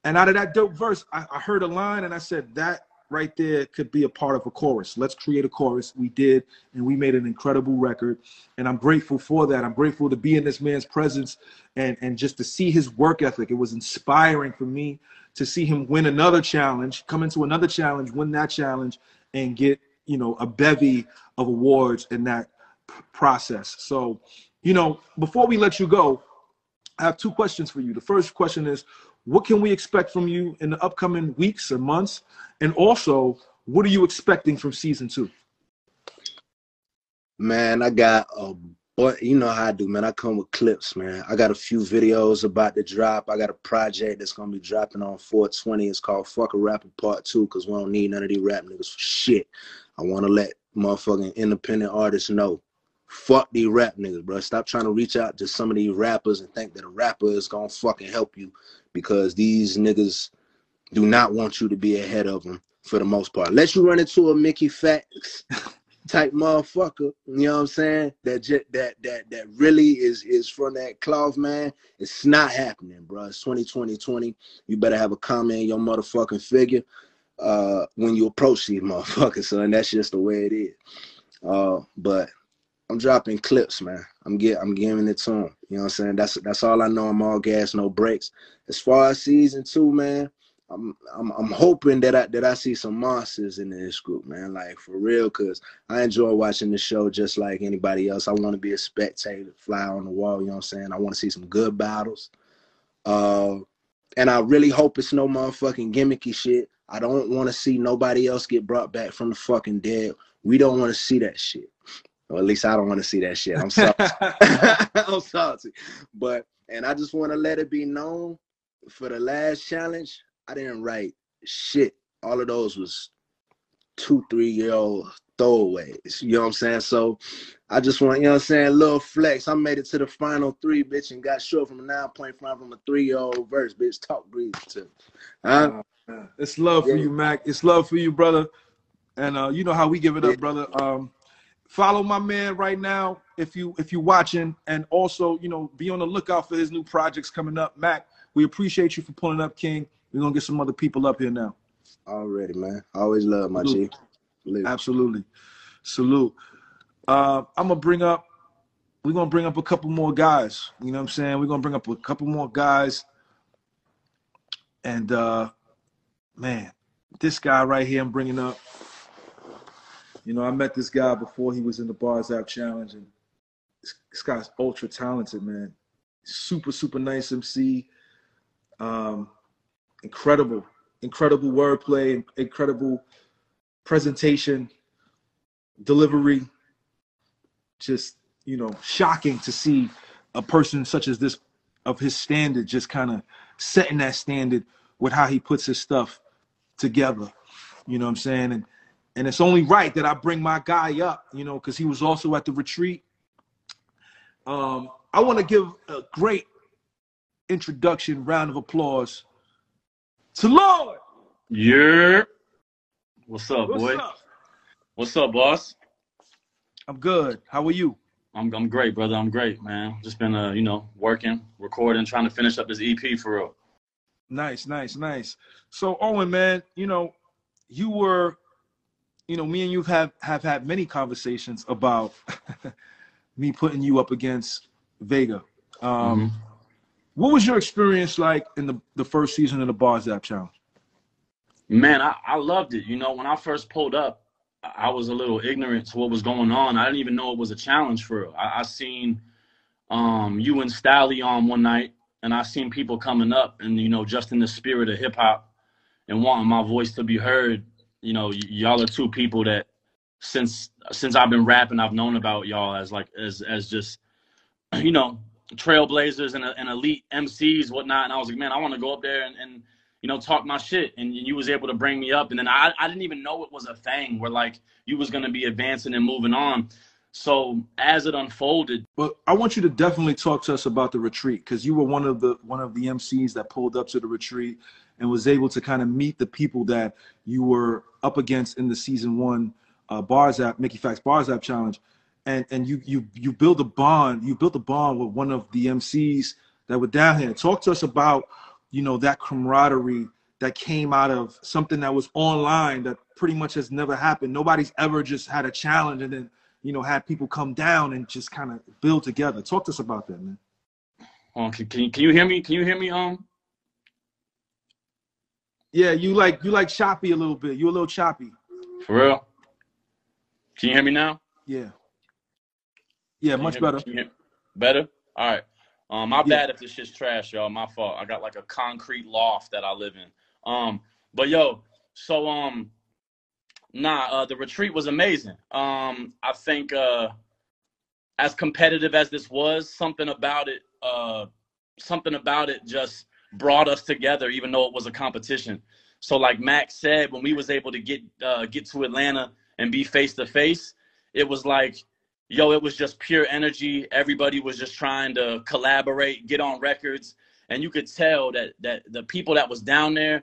And out of that dope verse I, I heard a line and i said that right there could be a part of a chorus. Let's create a chorus. We did and we made an incredible record. And i'm grateful for that. I'm grateful to be in this man's presence and and just to see his work ethic. It was inspiring for me to see him win another challenge come into another challenge win that challenge and get you know a bevy of awards in that process. So, you know, before we let you go, I have two questions for you. The first question is, what can we expect from you in the upcoming weeks or months? And also, what are you expecting from season two? Man, I got a but you know how I do, man. I come with clips, man. I got a few videos about to drop. I got a project that's gonna be dropping on 420. It's called Fuck a Rapper Part Two, cause we don't need none of these rap niggas for shit. I wanna let motherfucking independent artists know fuck these rap niggas, bro. Stop trying to reach out to some of these rappers and think that a rapper is gonna fucking help you because these niggas do not want you to be ahead of them for the most part. Let you run into a Mickey Factz [laughs] type motherfucker, you know what I'm saying? That j- that that that really is is from that cloth, man. It's not happening, bro. It's 2020, 20. You better have a comment in your motherfucking figure uh when you approach these [laughs] motherfuckers, son. That's just the way it is. Uh, but I'm dropping clips, man. I'm get I'm giving it to them. You know what I'm saying? That's that's all I know. I'm all gas, no breaks. As far as season two, man, I'm I'm I'm hoping that I that I see some monsters in this group, man. Like for real, cause I enjoy watching the show just like anybody else. I want to be a spectator, fly on the wall. You know what I'm saying? I want to see some good battles. Uh, and I really hope it's no motherfucking gimmicky shit. I don't want to see nobody else get brought back from the fucking dead. We don't want to see that shit. Or at least I don't want to see that shit. I'm sorry. [laughs] [laughs] I'm salty. But and I just want to let it be known for the last challenge, I didn't write shit. All of those was two, three year old throwaways. You know what I'm saying? So I just want, you know what I'm saying, little flex. I made it to the final three, bitch, and got short from a nine point five from a three year old verse, bitch. Talk breathe too. Huh? Uh, it's love for you, Mac. It's love for you, brother. And uh, you know how we give it up, brother. Um, follow my man right now if you if you're watching. And also you know be on the lookout for his new projects coming up. Mac we appreciate you for pulling up king. We're gonna get some other people up here now. Already man. Always love my chief absolutely. Salute. Uh, i'm gonna bring up we're gonna bring up a couple more guys. You know what i'm saying? We're gonna bring up a couple more guys. And uh man this guy right here i'm bringing up you know, I met this guy before he was in the Bars App Challenge, and this, this guy's ultra talented, man. Super, super nice MC. Um, incredible, incredible wordplay, incredible presentation, delivery. Just, you know, shocking to see a person such as this of his standard just kind of setting that standard with how he puts his stuff together. You know what I'm saying? And and it's only right that I bring my guy up, you know, because he was also at the retreat. Um, I want to give a great introduction, round of applause to Lord. Yeah. What's up, What's boy? up? What's up, boss? I'm good. How are you? I'm I'm great, brother. I'm great, man. Just been uh, you know, working, recording, trying to finish up this EP for real. Nice, nice, nice. So Owen, man, you know, you were you know, me and you have have had many conversations about [laughs] me putting you up against Vega. Um, Mhm. What was your experience like in the, the first season of the Bars App Challenge? Man, I, I loved it. You know, when I first pulled up, I was a little ignorant to what was going on. I didn't even know it was a challenge for real. I, I seen um, you and Stally on one night, and I seen people coming up, and you know, just in the spirit of hip hop and wanting my voice to be heard. You know, y- y'all are two people that since since I've been rapping, I've known about y'all as like as as just [clears throat] you know trailblazers and, and elite MCs, whatnot. And I was like, man, I want to go up there and, and you know talk my shit. And you was able to bring me up, and then I I didn't even know it was a thing where like you was gonna be advancing and moving on. So as it unfolded, But I want you to definitely talk to us about the retreat because you were one of the one of the MCs that pulled up to the retreat and was able to kind of meet the people that you were up against in the season one uh, bars app Mickey Factz bars app challenge, and and you you you build a bond you built a bond with one of the MCs that were down here. Talk to us about you know that camaraderie that came out of something that was online that pretty much has never happened. Nobody's ever just had a challenge and then you know had people come down and just kind of build together. Talk to us about that, man. um, can, can you can you hear me? Can you hear me? Um, Yeah, you like you like choppy a little bit. You a little choppy. for real? Can you hear me now? Yeah. Yeah, much better. Better? All right. Um, my Yeah. bad if this shit's trash, y'all. My fault. I got like a concrete loft that I live in. Um, but yo, so um, nah, uh, the retreat was amazing. Um, I think uh, as competitive as this was, something about it, uh, something about it just brought us together, even though it was a competition. So, like Max said, when we was able to get uh, get to Atlanta and be face to face, it was like yo, it was just pure energy. Everybody was just trying to collaborate, get on records, and you could tell that that the people that was down there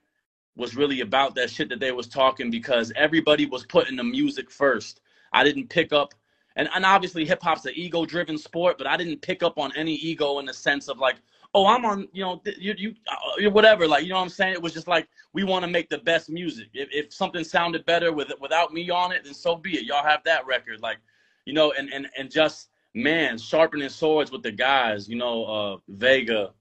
was really about that shit that they was talking because everybody was putting the music first. I didn't pick up and, and obviously hip hop's an ego driven sport, but I didn't pick up on any ego in the sense of like, oh, I'm on, you know, you, you, uh, whatever. Like, you know what I'm saying? It was just like, we want to make the best music. If, if something sounded better with without me on it, then so be it. Y'all have that record. Like, you know, and, and, and just, man, sharpening swords with the guys, you know, uh, Vega,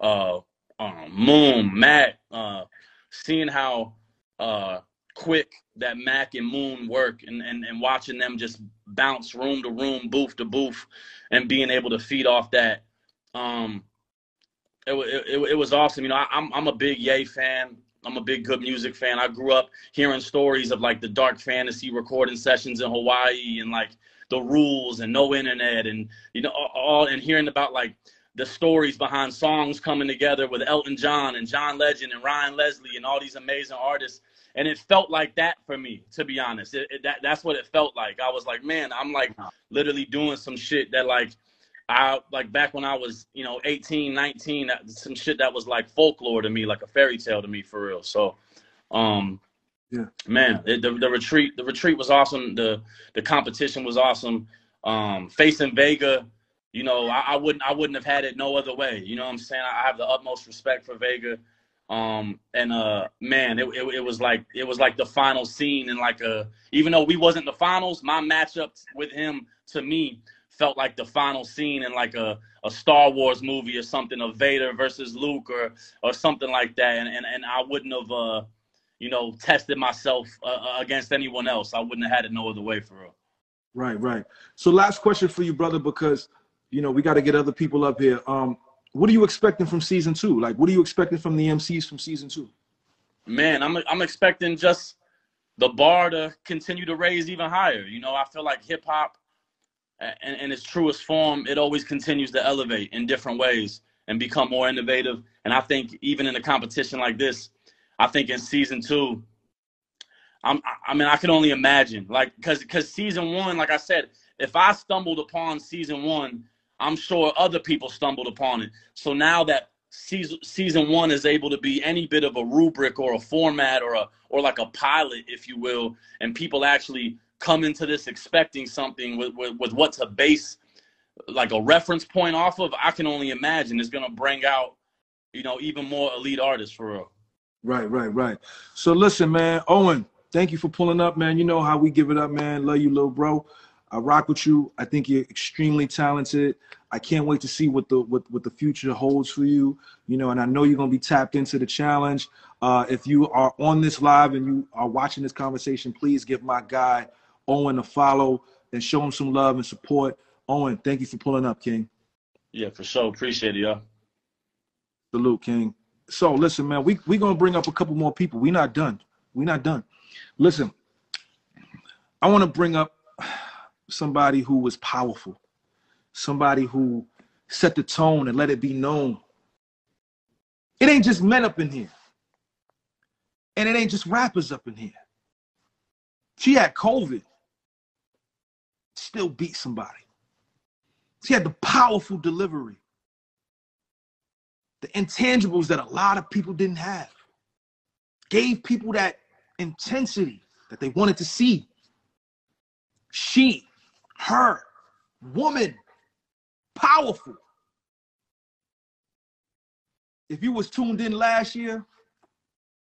uh, um, Moon, Matt, uh, seeing how uh, quick that Mac and Moon work and, and, and watching them just bounce room to room, booth to booth, and being able to feed off that. Um, it, it, it, was awesome. You know, I, I'm, I'm a big Yay fan. I'm a big good music fan. I grew up hearing stories of like the dark fantasy recording sessions in Hawaii and like the rules and no internet and you know all- all and hearing about like the stories behind songs coming together with Elton John and John Legend and Ryan Leslie and all these amazing artists. And it felt like that for me, to be honest. It, it- that, that's what it felt like. I was like, man, I'm like uh-huh. literally doing some shit that like I like back when I was, you know, 18, 19, that, some shit that was like folklore to me, like a fairy tale to me for real. So, um, Yeah. man, it, the, the retreat, the retreat was awesome. The, the competition was awesome. Um, facing Vega, you know, I, I wouldn't, I wouldn't have had it no other way. You know what I'm saying? I have the utmost respect for Vega. Um, and, uh, man, it, it, it was like, it was like the final scene and like a, even though we wasn't the finals, my matchup with him to me felt like the final scene in like a, a Star Wars movie or something of Vader versus Luke or, or something like that. And, and, and I wouldn't have, uh, you know, tested myself uh, against anyone else. I wouldn't have had it no other way for real. Right, right. So last question for you, brother, because you know we got to get other people up here. Um, what are you expecting from season two? Like, what are you expecting from the MCs from season two? Man, I'm I'm expecting just the bar to continue to raise even higher. You know, I feel like hip hop, in, in its truest form, it always continues to elevate in different ways and become more innovative. And I think even in a competition like this, I think in season two, I'm I mean I can only imagine like because because season one, like I said, if I stumbled upon season one, I'm sure other people stumbled upon it. So now that season season one is able to be any bit of a rubric or a format or a or like a pilot, if you will, and people actually come into this expecting something with with, with what to base like a reference point off of, I can only imagine it's gonna bring out, you know, even more elite artists for real. Right, right, right. So listen, man, Owen, thank you for pulling up, man. You know how we give it up, man. Love you, little bro. I rock with you. I think you're extremely talented. I can't wait to see what the what, what the future holds for you. You know, and I know you're gonna be tapped into the challenge. Uh, if you are on this live and you are watching this conversation, please give my guy Owen a follow and show him some love and support. Owen, thank you for pulling up, King. Yeah, for sure. Appreciate it, y'all. Salute, King. So listen, man, we we gonna bring up a couple more people. we not done. we not done. Listen, I want to bring up somebody who was powerful, somebody who set the tone and let it be known. It ain't just men up in here, and it ain't just rappers up in here. She had COVID. Still beat somebody. She had the powerful delivery, the intangibles that a lot of people didn't have. Gave people that intensity that they wanted to see. She, her, woman, powerful. If you was tuned in last year,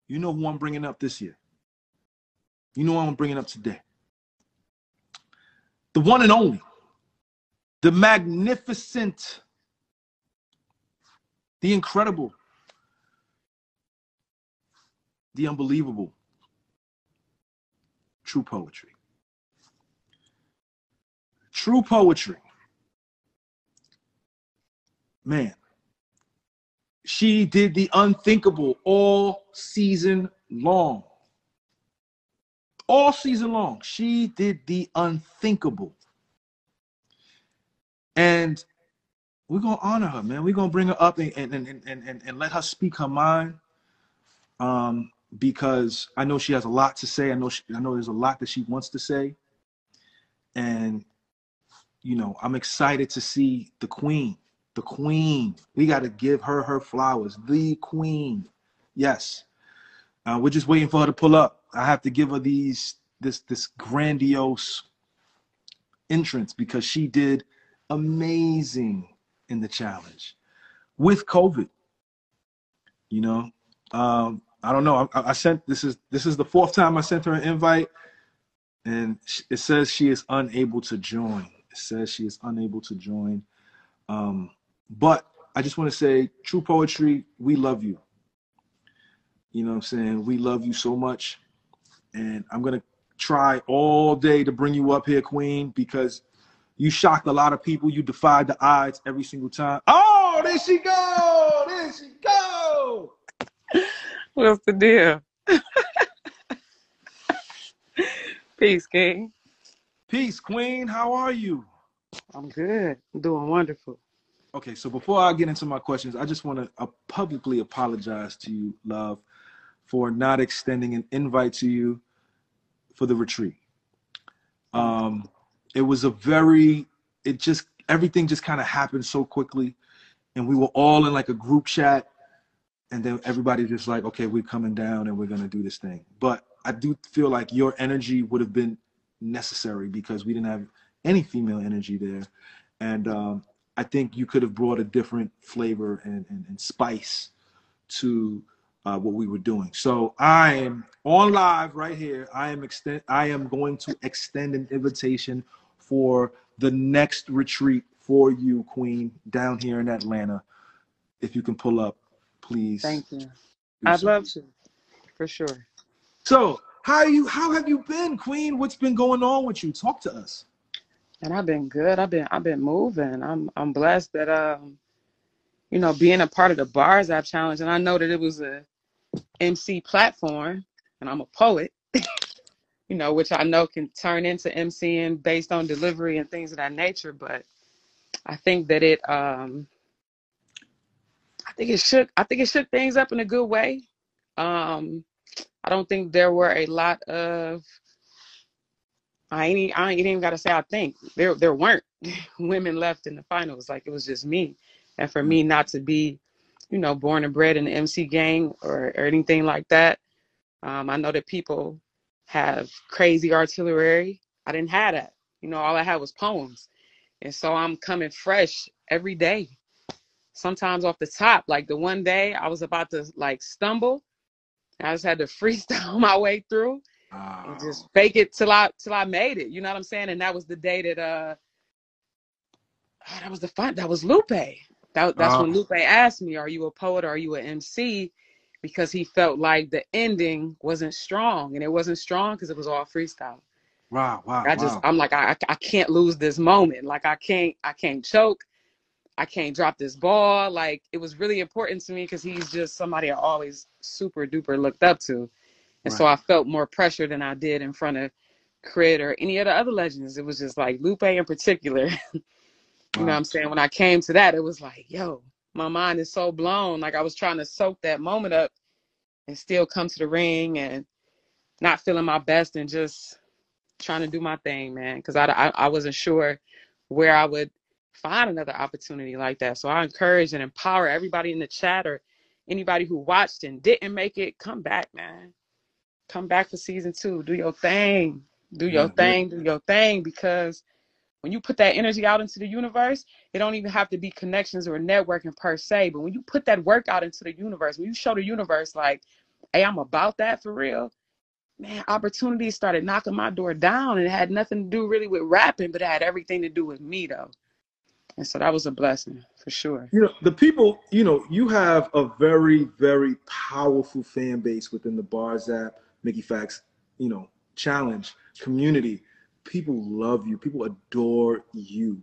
you know who I'm bringing up this year. You know who I'm bringing up today. The one and only, the magnificent, the incredible, the unbelievable, true poetry. True poetry. Man, she did the unthinkable all season long. All season long, she did the unthinkable. And we're gonna honor her, man. We're gonna bring her up and and, and, and, and, let her speak her mind. Um, because I know she has a lot to say. I know she, I know there's a lot that she wants to say. And you know, I'm excited to see the queen. The queen. We got to give her her flowers. The queen. Yes. Uh, we're just waiting for her to pull up. I have to give her these this this grandiose entrance because she did amazing in the challenge with COVID. You know, um, I don't know. I, I sent this is this is the fourth time I sent her an invite, and it says she is unable to join. It says she is unable to join. Um, but I just want to say, True Poetry, we love you. You know what I'm saying? We love you so much. And I'm going to try all day to bring you up here, Queen, because you shocked a lot of people. You defied the odds every single time. Oh, there she go. There she go. What's the deal? Peace, King. Peace, Queen. How are you? I'm good. I'm doing wonderful. Okay, so before I get into my questions, I just want to uh, publicly apologize to you, love, for not extending an invite to you for the retreat. Um, it was a very, it just, everything just kind of happened so quickly. And we were all in like a group chat. And then everybody just like, okay, we're coming down and we're going to do this thing. But I do feel like your energy would have been necessary because we didn't have any female energy there. And um, I think you could have brought a different flavor and, and, and spice to uh, what we were doing. So I am on live right here. I am extend. I am going to extend an invitation for the next retreat for you, Queen, down here in Atlanta. If you can pull up, please. Thank you. I'd so. love to, for sure. So how you? How have you been, Queen? What's been going on with you? Talk to us. And I've been good. I've been I've been moving. I'm I'm blessed that um, you know, being a part of the Bars App Challenge, and I know that it was a MC platform, and I'm a poet. [laughs] you know, which I know can turn into MCing based on delivery and things of that nature. But I think that it um I think it shook I think it shook things up in a good way. Um I don't think there were a lot of I ain't I ain't even gotta say I think there there weren't [laughs] women left in the finals. Like it was just me. And for me not to be, you know, born and bred in the MC gang or, or anything like that. Um, I know that people have crazy artillery. I didn't have that. You know, all I had was poems. And so I'm coming fresh every day. Sometimes off the top. Like the one day I was about to like stumble. I just had to [laughs] freestyle my way through Wow. and just fake it till I till I made it. You know what I'm saying? And that was the day that uh oh, that was the fun that was Lupe. That that's when Ah. Lupe asked me, Are you a poet or are you an MC? Because he felt like the ending wasn't strong. And it wasn't strong because it was all freestyle. Wow. Wow. I just wow. I'm like I I can't lose this moment. Like I can't I can't choke. I can't drop this ball. Like it was really important to me because he's just somebody I always super duper looked up to. And so I felt more pressure than I did in front of K.R.I.T. or any of the other legends. It was just like Lupe in particular. [laughs] you know what I'm saying? When I came to that, it was like, yo, my mind is so blown. Like I was trying to soak that moment up and still come to the ring and not feeling my best and just trying to do my thing, man, because I, I I wasn't sure where I would find another opportunity like that. So I encourage and empower everybody in the chat or anybody who watched and didn't make it, come back, man. Come back for season two. Do your thing. Do your Yeah, yeah. thing. Do your thing because when you put that energy out into the universe, it don't even have to be connections or networking per se. But when you put that work out into the universe, when you show the universe like, hey, I'm about that for real, man, opportunities started knocking my door down and it had nothing to do really with rapping, but it had everything to do with me though. And so that was a blessing for sure. You know, the people, you know, you have a very, very powerful fan base within the Bars app, Mickey Factz, you know, challenge community. People love you. People adore you.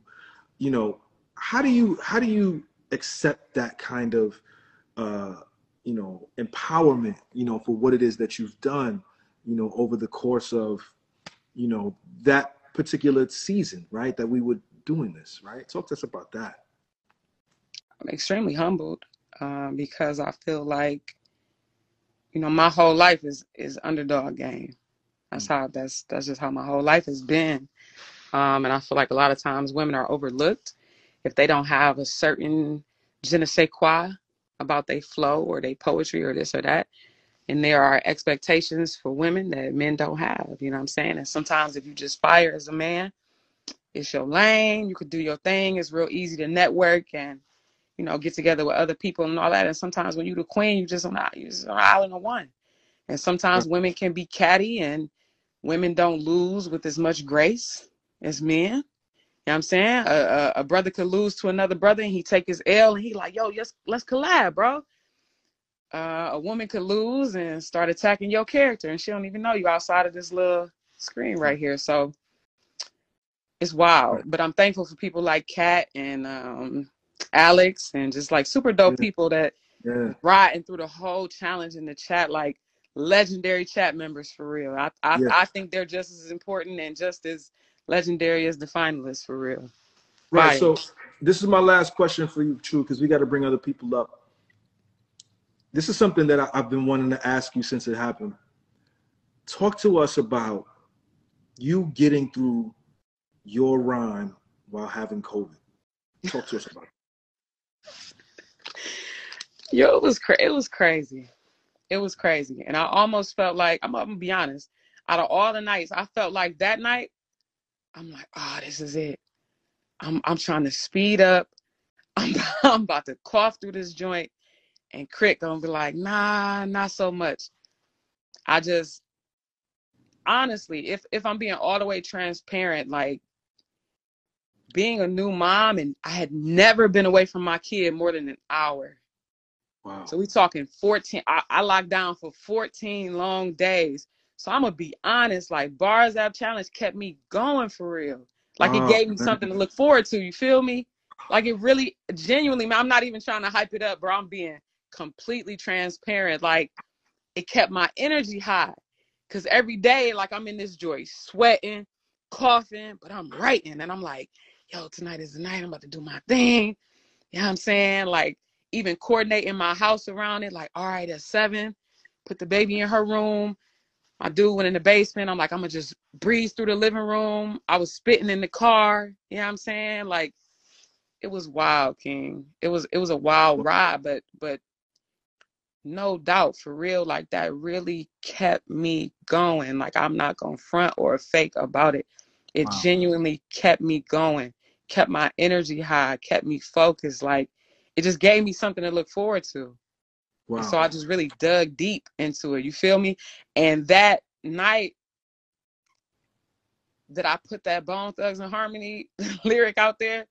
You know, how do you how do you accept that kind of uh, you know, empowerment, you know, for what it is that you've done, you know, over the course of, you know, that particular season, right? That we were doing this, right? Talk to us about that. I'm extremely humbled um, because I feel like, you know, my whole life is is underdog game. That's how that's that's just how my whole life has been. Um, and I feel like a lot of times women are overlooked if they don't have a certain je ne sais quoi about their flow or their poetry or this or that. And there are expectations for women that men don't have. You know what I'm saying? And sometimes if you just fire as a man, it's your lane. You could do your thing. It's real easy to network and you know get together with other people and all that. And sometimes when you're the queen, you just on you just on an island of one. And sometimes women can be catty and women don't lose with as much grace as men. You know what I'm saying? A, a, a brother could lose to another brother and he take his L and he like, yo, let's let's collab, bro. Uh, a woman could lose and start attacking your character and she don't even know you outside of this little screen right here. So it's wild. But I'm thankful for people like Kat and um, Alex and just like super dope Yeah. people that Yeah. riding through the whole challenge in the chat like legendary chat members for real. I I. I think they're just as important and just as legendary as the finalists for real. Right. Fire. So this is my last question for you, True, because we got to bring other people up. This is something that I, I've been wanting to ask you since it happened. Talk to us about you getting through your rhyme while having COVID. Talk to us about it. [laughs] Yo, it was cra- it was crazy. It was crazy. And I almost felt like I'm, I'm gonna be honest. Out of all the nights, I felt like that night, I'm like, oh, this is it. I'm I'm trying to speed up. [laughs] I'm I'm about to cough through this joint, and Crick gonna be like, nah, not so much. I just honestly, if if I'm being all the way transparent, like being a new mom, and I had never been away from my kid more than an hour. Wow. So we talking 14. I, I locked down for 14 long days. So I'm gonna be honest, like Bars App Challenge kept me going for real. Like it Oh, gave me something to look forward to. You feel me? Like it really genuinely, man, I'm not even trying to hype it up, bro. I'm being completely transparent. Like it kept my energy high. Cause every day, like I'm in this joy, sweating, coughing, but I'm writing. And I'm like, yo, tonight is the night. I'm about to do my thing. You know what I'm saying? Like even coordinating my house around it, like, all right, at seven, put the baby in her room. My dude went in the basement. I'm like, I'm gonna just breeze through the living room. I was spitting in the car. You know what I'm saying? Like, it was wild, King. It was it was a wild ride, but but no doubt for real, like that really kept me going. Like I'm not gonna front or fake about it. It Wow. genuinely kept me going, kept my energy high, kept me focused. Like it just gave me something to look forward to. Wow. So I just really dug deep into it. You feel me? And that night that I put that Bone Thugs and Harmony [laughs] lyric out there,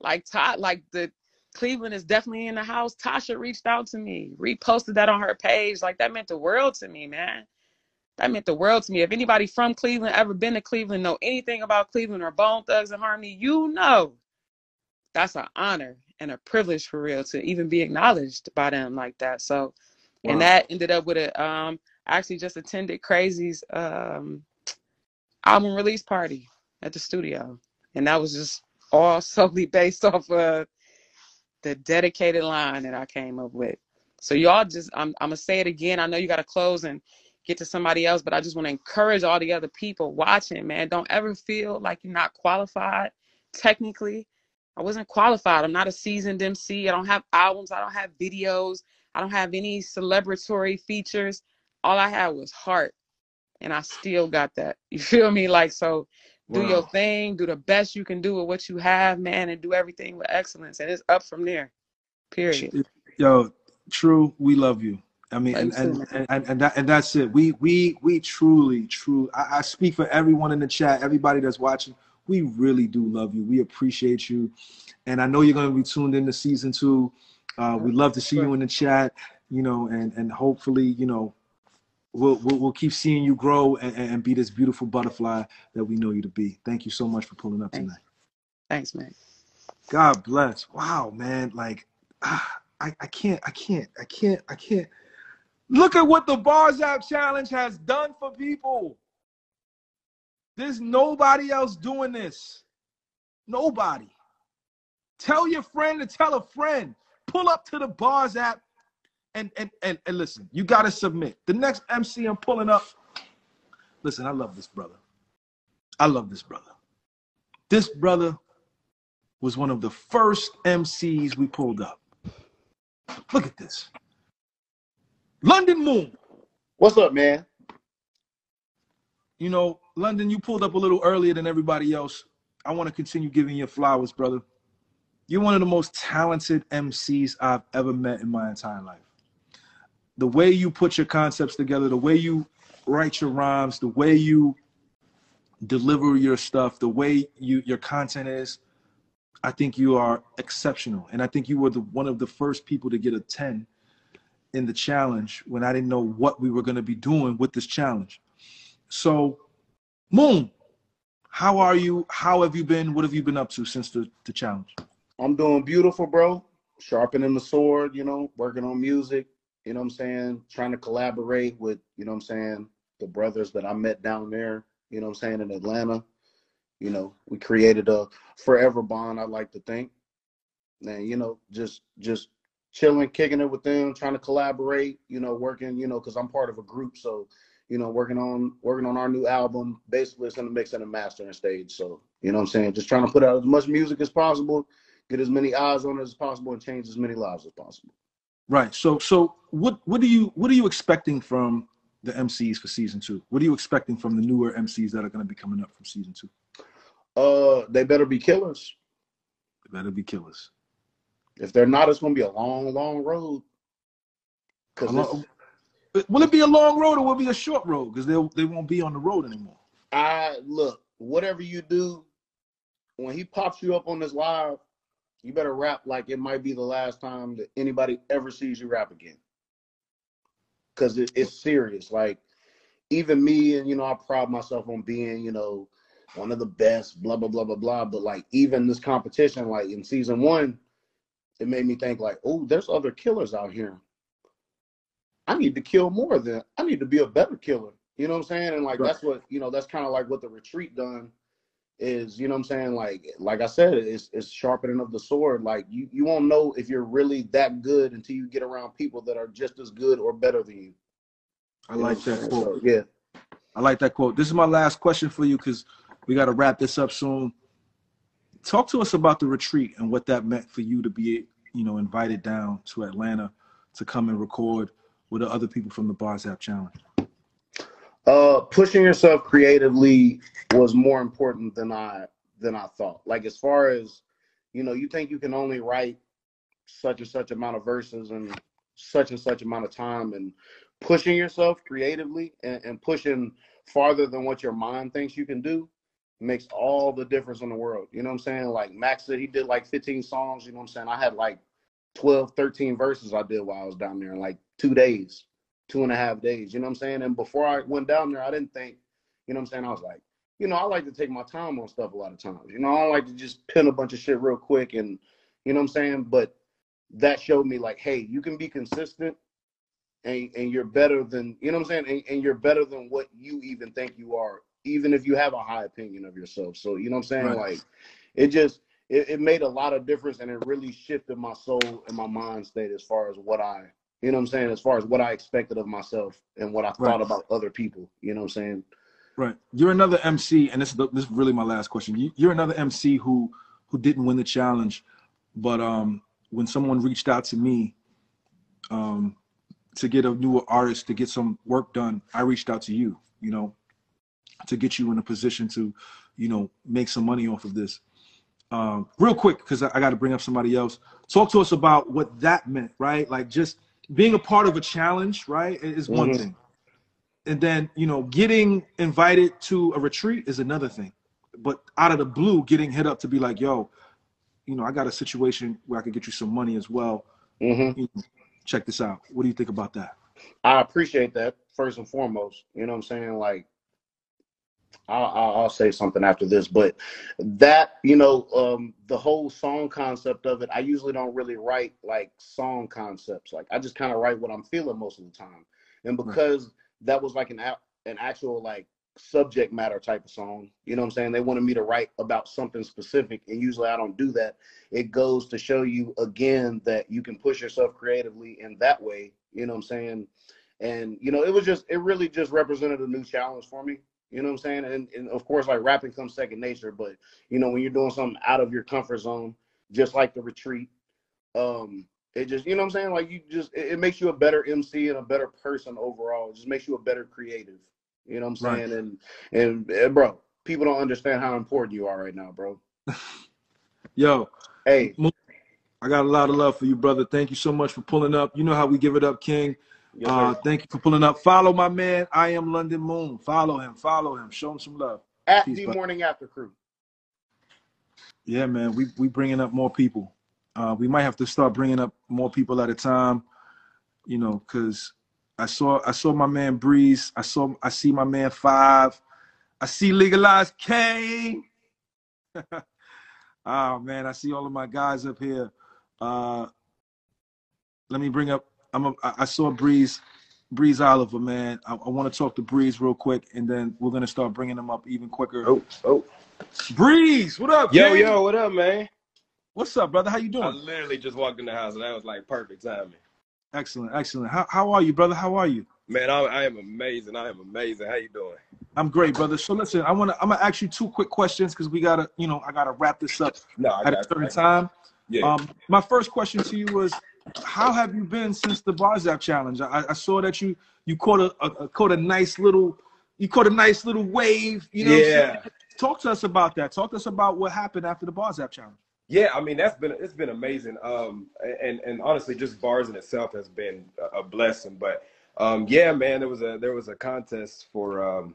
like Todd, like the Cleveland is definitely in the house. Tasha reached out to me, reposted that on her page. Like that meant the world to me, man. That meant the world to me. If anybody from Cleveland ever been to Cleveland, know anything about Cleveland or Bone Thugs and Harmony, you know that's an honor and a privilege for real to even be acknowledged by them like that. So, Wow. and that ended up with a um. I actually just attended Krayzie's um album release party at the studio, and that was just all [laughs] solely based off of the dedicated line that I came up with. So y'all just, I'm, I'm gonna say it again. I know you got to close and get to somebody else, but I just want to encourage all the other people watching, man. Don't ever feel like you're not qualified. Technically, I wasn't qualified. I'm not a seasoned MC. I don't have albums. I don't have videos. I don't have any celebratory features. All I had was heart, and I still got that. [laughs] You feel me? Like so. Do your thing. Do the best you can do with what you have, man, and do everything with excellence. And it's up from there. Period. Yo, true, we love you. I mean, and and and, and, that, and that's it. We we we truly, true. I, I speak for everyone in the chat, everybody that's watching. We really do love you. We appreciate you, and I know you're going to be tuned in to season two. Uh, we love to see you in the chat, you know, and and hopefully, you know, we'll we'll, we'll keep seeing you grow and, and be this beautiful butterfly that we know you to be. Thank you so much for pulling up Thanks. tonight. Thanks, man. God bless. Wow, man. Like, ah, I, I can't, I can't, I can't, I can't. Look at what the Bars App Challenge has done for people. There's nobody else doing this. Nobody. Tell your friend to tell a friend. Pull up to the Bars App and and and, and listen. You got to submit. The next MC I'm pulling up. Listen, I love this brother. I love this brother. This brother was one of the first MCs we pulled up. Look at this. London Moon. What's up, man? You know, London, you pulled up a little earlier than everybody else. I want to continue giving you flowers, brother. You're one of the most talented MCs I've ever met in my entire life. The way you put your concepts together, the way you write your rhymes, the way you deliver your stuff, the way you your content is, I think you are exceptional. And I think you were the one of the first people to get a 10 in the challenge when I didn't know what we were going to be doing with this challenge. So, Moon, how are you? How have you been? What have you been up to since the, the challenge? I'm doing beautiful, bro. Sharpening the sword, you know, working on music, you know what I'm saying? Trying to collaborate with, you know what I'm saying, the brothers that I met down there, you know what I'm saying, in Atlanta. You know, we created a forever bond, I like to think. And, you know, just just chilling, kicking it with them, trying to collaborate, you know, working, you know, because I'm part of a group. So, you know, working on working on our new album. Basically it's in the mix and the mastering stage. So, you know what I'm saying? Just trying to put out as much music as possible, get as many eyes on it as possible, and change as many lives as possible. Right. So, so what what do you what are you expecting from the MCs for season two? What are you expecting from the newer MCs that are going to be coming up from season two? Uh, they better be killers. They better be killers. If they're not, it's gonna be a long, long road. Cause long- it's, will it be a long road or will it be a short road? Because they they won't be on the road anymore. I look, whatever you do, when he pops you up on this live, you better rap like it might be the last time that anybody ever sees you rap again. Cause it, it's serious. Like even me, and you know, I pride myself on being, you know, one of the best, blah blah blah blah blah. But like even this competition, like in season one, it made me think like, oh, there's other killers out here. I need to kill more than I need to be a better killer. You know what I'm saying? And like Right. that's what you know, that's kind of like what the retreat done is, you know what I'm saying? Like like I said, it's it's sharpening of the sword. Like you you won't know if you're really that good until you get around people that are just as good or better than you. I You like that quote. So, yeah. I like that quote. This is my last question for you because we got to wrap this up soon. Talk to us about the retreat and what that meant for you to be, you know, invited down to Atlanta to come and record with the other people from the Bars App Challenge. Uh, pushing yourself creatively was more important than I than I thought. Like as far as you know, you think you can only write such and such amount of verses in such and such amount of time, and pushing yourself creatively and, and pushing farther than what your mind thinks you can do makes all the difference in the world. You know what I'm saying? Like Max said, he did like 15 songs. You know what I'm saying? I had like 12, 13 verses I did while I was down there in like two days two and a half days. You know what I'm saying? And before I went down there, I didn't think, you know what I'm saying? I was like, you know, I like to take my time on stuff a lot of times. You know, I like to just pin a bunch of shit real quick and you know what I'm saying? But that showed me like, hey, you can be consistent and, and you're better than, you know what I'm saying? And, and you're better than what you even think you are, even if you have a high opinion of yourself. So, you know what I'm saying? Right. Like it just it, it made a lot of difference and it really shifted my soul and my mind state as far as what I You know what I'm saying? As far as what I expected of myself and what I Right. thought about other people. You know what I'm saying? Right. You're another MC, and this is the, this is really my last question. You, you're another MC who who didn't win the challenge, but um, when someone reached out to me, um, to get a newer artist to get some work done, I reached out to you. You know, to get you in a position to, you know, make some money off of this. Um, real quick, because I, I got to bring up somebody else. Talk to us about what that meant, right? Like just being a part of a challenge, right, is one Mhm. thing and then you know getting invited to a retreat is another thing but out of the blue getting hit up to be like yo you know i got a situation where i could get you some money as well Mm-hmm. You know, check this out what do you think about that I appreciate that first and foremost. You know what I'm saying? Like, I'll, I'll, I'll say something after this, but that you know, um, the whole song concept of it. I usually don't really write like song concepts. Like, I just kind of write what I'm feeling most of the time, and Right. because that was like an an actual like subject matter type of song. You know what I'm saying? They wanted me to write about something specific, and usually I don't do that. It goes to show you again that you can push yourself creatively in that way. You know what I'm saying? And you know, it was just it really just represented a new challenge for me. You know what I'm saying? And, and of course, like rapping comes second nature, but you know, when you're doing something out of your comfort zone, just like the retreat, um, it just you know what I'm saying? Like you just it, it makes you a better MC and a better person overall. It just makes you a better creative. You know what I'm Right. saying? And and, and bro, people don't understand how important you are right now, bro. [laughs] yo Hey, i got a lot of love for you brother thank you so much for pulling up you know how we give it up king yes, uh thank you for pulling up follow my man i am london moon follow him follow him show him some love At peace the bud. morning after crew. Yeah, man, we we bringing up more people. Uh, we might have to start bringing up more people at a time, you know, because I saw I saw my man Breeze. I saw I see my man Five. I see Legalized K. oh [laughs] man, I see all of my guys up here. Uh, let me bring up. I'm a, I I saw Breeze, Breeze Oliver, man. I, I want to talk to Breeze real quick, and then we're gonna start bringing them up even quicker. Oh, oh. Breeze, what up, Yo, King? yo, what up, man? What's up, brother? How you doing? I literally just walked in the house and that was like perfect timing. Excellent, excellent. How how are you, brother? How are you? Man, I, I am amazing. I am amazing. How you doing? I'm great, brother. So listen, I wanna I'm gonna ask you two quick questions because we gotta, you know, I gotta wrap this up No, I at a got certain you. time. Yeah. Um, my first question to you was, how have you been since the Bars App challenge? I, I saw that you you caught a, a, a caught a nice little you caught a nice little wave. You know, what I'm saying? Yeah. Talk to us about that. Talk to us about what happened after the Bars App challenge. Yeah, I mean that's been it's been amazing. Um, and and honestly, just bars in itself has been a, a blessing. But um, yeah, man, there was a there was a contest for um,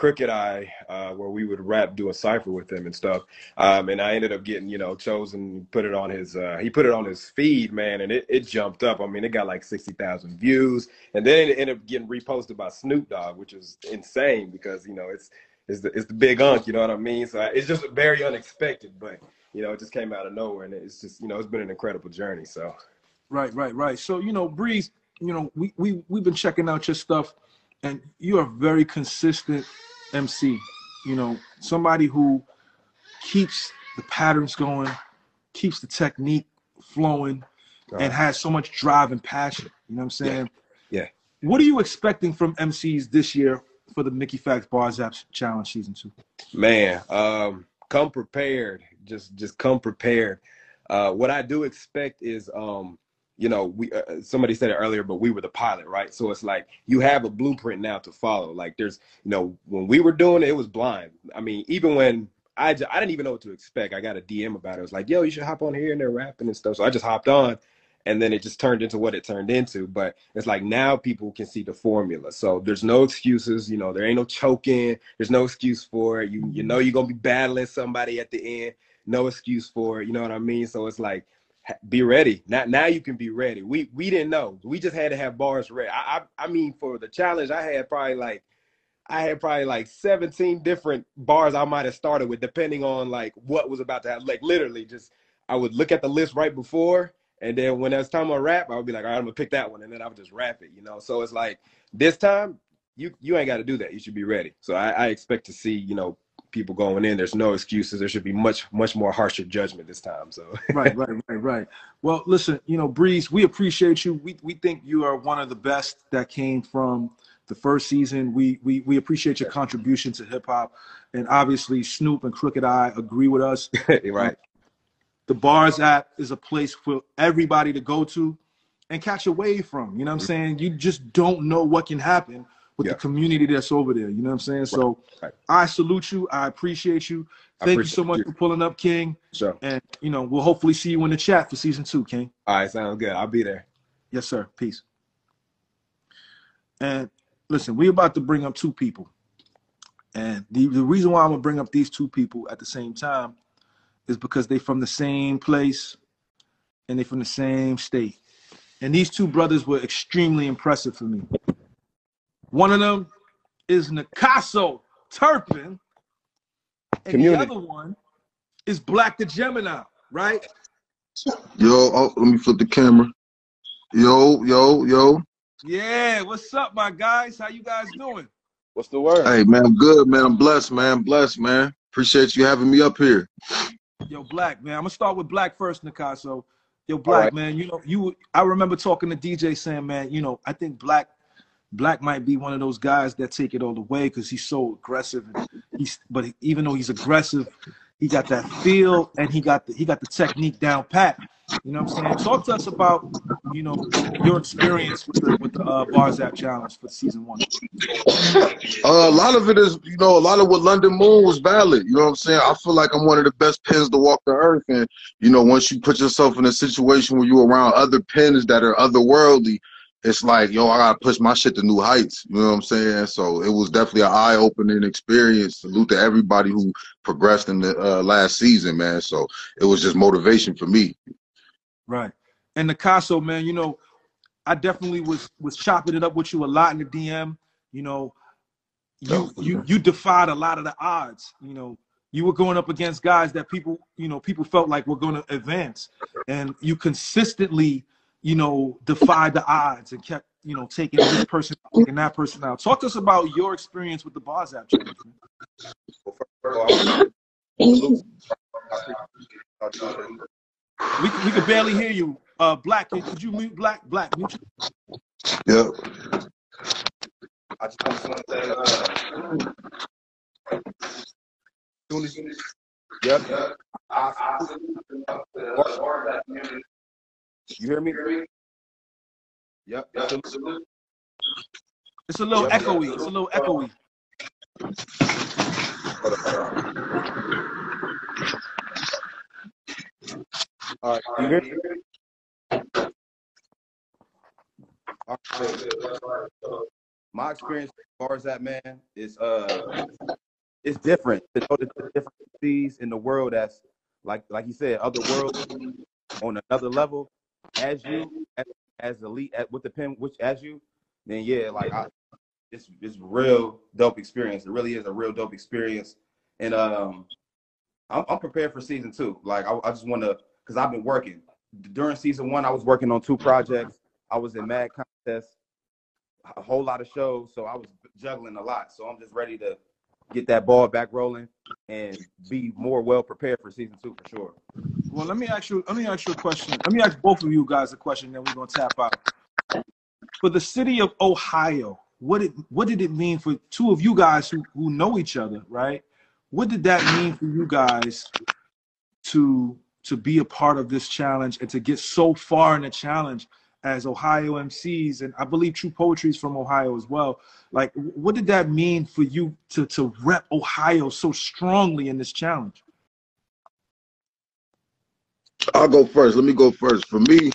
Crooked I uh, where we would rap, do a cipher with him and stuff. Um, and I ended up getting you know chosen, put it on his uh, he put it on his feed, man, and it, it jumped up. I mean, it got like sixty thousand views, and then it ended up getting reposted by Snoop Dogg, which is insane because you know it's it's the, it's the big unk, you know what I mean? So it's just very unexpected, but you know, it just came out of nowhere, and it's just, you know, it's been an incredible journey. So, Right, right, right. So you know, Breeze, you know, we we we've been checking out your stuff, and you're a very consistent MC. You know, somebody who keeps the patterns going, keeps the technique flowing, and has so much drive and passion. You know what I'm yeah, saying? yeah. What are you expecting from MCs this year for the Mickey Factz Bars Apps Challenge Season Two? Man, um, come prepared. Just, just come prepared. Uh, what I do expect is, um, you know, we uh, somebody said it earlier, but we were the pilot, right? So it's like you have a blueprint now to follow. Like there's, you know, when we were doing it, it was blind. I mean, even when I, I didn't even know what to expect. I got a DM about it. It was like, yo, you should hop on here and they're rapping and stuff. So I just hopped on, and then it just turned into what it turned into. But it's like now people can see the formula. So there's no excuses. You know, there ain't no choking. There's no excuse for it. You you know you're gonna be battling somebody at the end. No excuse for it. You know what I mean? So it's like be ready. Now now you can be ready. We we didn't know. We just had to have bars ready. I I, I mean for the challenge, I had probably like I had probably like 17 different bars I might have started with, depending on like what was about to happen. Like literally, just I would look at the list right before, and then when it was time to rap, I would be like, all right, I'm gonna pick that one, and then I would just rap it, you know. So it's like this time, you you ain't got to do that. You should be ready. So I, I expect to see, you know, people going in. There's no excuses. There should be much much more harsher judgment this time. So [laughs] right, right, right, right. Well, listen, you know, Breeze, we appreciate you. We we think you are one of the best that came from the first season. We we we appreciate your contribution to hip hop, and obviously Snoop and Crooked I agree with us. [laughs] right. Um, the Bars app is a place for everybody to go to and catch a wave from. You know what I'm mm-hmm. saying? You just don't know what can happen with Yeah. the community that's over there. You know what I'm saying? So Right. I salute you. I appreciate you. Thank you so much you. for pulling up, King. Sure. And you know, we'll hopefully see you in the chat for season two, King. All right, sounds good. I'll be there. Yes, sir. Peace. And listen, we're about to bring up two people. And the, the reason why I'm gonna bring up these two people at the same time is because they from the same place and they from the same state. And these two brothers were extremely impressive for me. One of them is Nakaso Turpin, and Community. the other one is Black the Gemini, right? Yo, oh, let me flip the camera. Yo, yo, yo. Yeah, what's up, my guys? How you guys doing? What's the word? Hey, man, I'm good, man. I'm blessed, man. I'm blessed, man. Appreciate you having me up here. Yo, Black, man. I'm gonna start with Black first, Nakaso. Yo, Black, right. man. You know, you. I remember talking to DJ saying, man, you know, I think Black, Black might be one of those guys that take it all the way because he's so aggressive. He's, but even though he's aggressive, he got that feel and he got the he got the technique down pat. You know what I'm saying? Talk to us about, you know, your experience with the with the uh, Challenge for season one. Uh, a lot of it is, you know, a lot of what London Moon was valid. You know what I'm saying? I feel like I'm one of the best pins to walk the earth. And, you know, once you put yourself in a situation where you're around other pins that are otherworldly, it's like, yo, I gotta push my shit to new heights. You know what I'm saying? So it was definitely an eye opening experience. Salute to everybody who progressed in the uh, last season, man. So it was just motivation for me. Right. And Nakaso, man, you know, I definitely was was chopping it up with you a lot in the DM. You know, you you you defied a lot of the odds. You know, you were going up against guys that people, you know, people felt like were going to advance, and you consistently, you know, defied the odds and kept, you know, taking this person, out, taking that person out. Talk to us about your experience with the Bars app challenge. man. We we could barely hear you. Uh, Black, could could you mute Black? Black, mute. your- Yep. I just want to say, uh, soon as you, yep, yep. You hear me? Yep. yep. It's a little echoey. It's a little echoey. All right. You hear me? All right. My experience as far as that man is uh it's different. To know the different cities in the world that's like like you said, other worlds on another level as you as, as elite at, with the pen which as you, then yeah, like I it's it's real dope experience. It really is a real dope experience. And um I'm, I'm prepared for season two. Like I, I just want to, because I've been working during season one. I was working on two projects. I was in mad contests, a whole lot of shows, so I was juggling a lot. So I'm just ready to get that ball back rolling and be more well prepared for season two for sure. Well, let me ask you. Let me ask you a question. Let me ask both of you guys a question. Then we're gonna tap out. For the city of Ohio, what it what did it mean for two of you guys who who know each other, right? What did that mean for you guys to to be a part of this challenge and to get so far in the challenge as Ohio MCs? And I believe True Poetry is from Ohio as well. Like, what did that mean for you to to rep Ohio so strongly in this challenge? I'll go first. Let me go first. For me,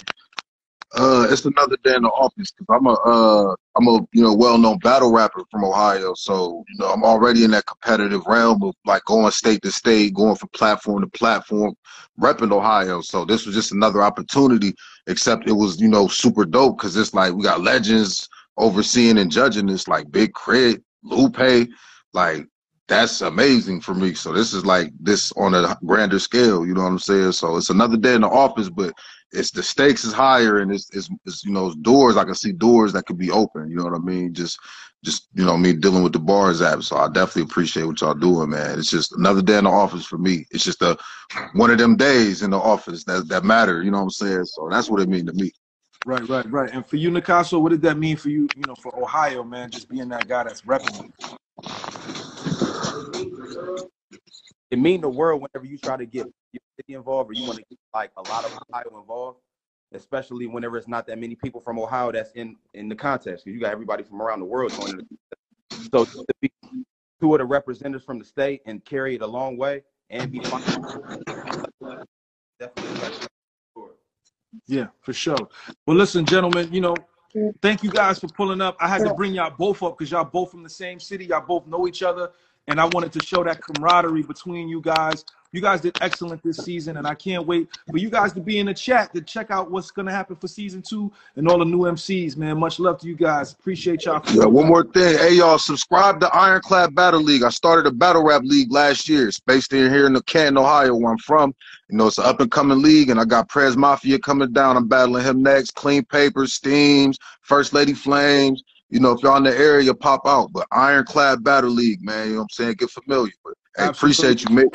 uh, it's another day in the office because I'm a uh, I'm a you know well-known battle rapper from Ohio. So you know I'm already in that competitive realm of like going state to state, going from platform to platform, repping Ohio. So this was just another opportunity. Except it was you know super dope because it's like we got legends overseeing and judging this, like Big K.R.I.T, Lupe, like that's amazing for me. So this is like this on a grander scale, you know what I'm saying? So it's another day in the office, but it's the stakes is higher and it's, it's, it's you know it's doors. I can see doors that could be open. You know what I mean? Just just you know me dealing with the bars app. So I definitely appreciate what y'all doing, man. It's just another day in the office for me. It's just a one of them days in the office that that matter. You know what I'm saying? So that's what it means to me. Right, right, right. And for you, Nicasso, what did that mean for you? You know, for Ohio, man, just being that guy that's repping. It mean the world whenever you try to get your city involved or you want to get like a lot of Ohio involved, especially whenever it's not that many people from Ohio that's in in the contest because you got everybody from around the world joining. The, so to be two of the representatives from the state and carry it a long way and be definitely Yeah, for sure. Well, listen, gentlemen, you know, mm. thank you guys for pulling up. I had to bring y'all both up because y'all both from the same city. Y'all both know each other. And I wanted to show that camaraderie between you guys. You guys did excellent this season, and I can't wait for you guys to be in the chat to check out what's going to happen for season two and all the new MCs, man. Much love to you guys. Appreciate y'all. Yeah, one more thing. Hey, y'all, subscribe to Ironclad Battle League. I started a battle rap league last year. It's based in here in the Canton, Ohio, where I'm from. You know, it's an up and coming league, and I got Prez Mafia coming down. I'm battling him next. Clean Papers, Steams, First Lady Flames. You know, if y'all in the area, pop out. But Ironclad Battle League, man, you know what I'm saying? Get familiar. But hey, appreciate you, mate.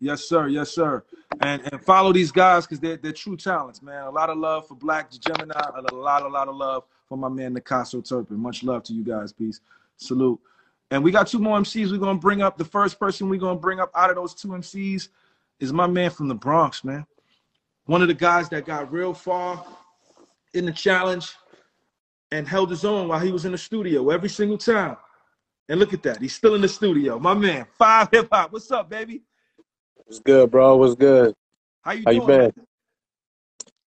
Yes, sir. Yes, sir. And and follow these guys because they're they're true talents, man. A lot of love for Black Gemini. A lot, a lot of love for my man Nicasso Turpin. Much love to you guys. Peace. Salute. And we got two more MCs we're gonna bring up. The first person we're gonna bring up out of those two MCs is my man from the Bronx, man. One of the guys that got real far in the challenge and held his own while he was in the studio every single time. And look at that. He's still in the studio. My man, five hip hop. What's up, baby? What's good, bro? What's good? How you How doing? you been?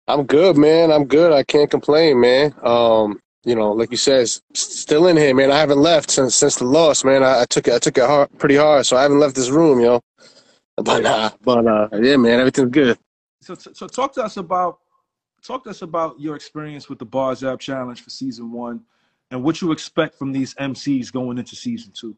I'm good, man. I'm good. I can't complain, man. Um, you know, like you said, still in here, man. I haven't left since since the loss, man. I, I took it, I took it hard, pretty hard, so I haven't left this room, yo. [laughs] But uh, but uh, yeah, man, everything's good. So, so so talk to us about talk to us about your experience with the Bars App Challenge for season one and what you expect from these MCs going into season two.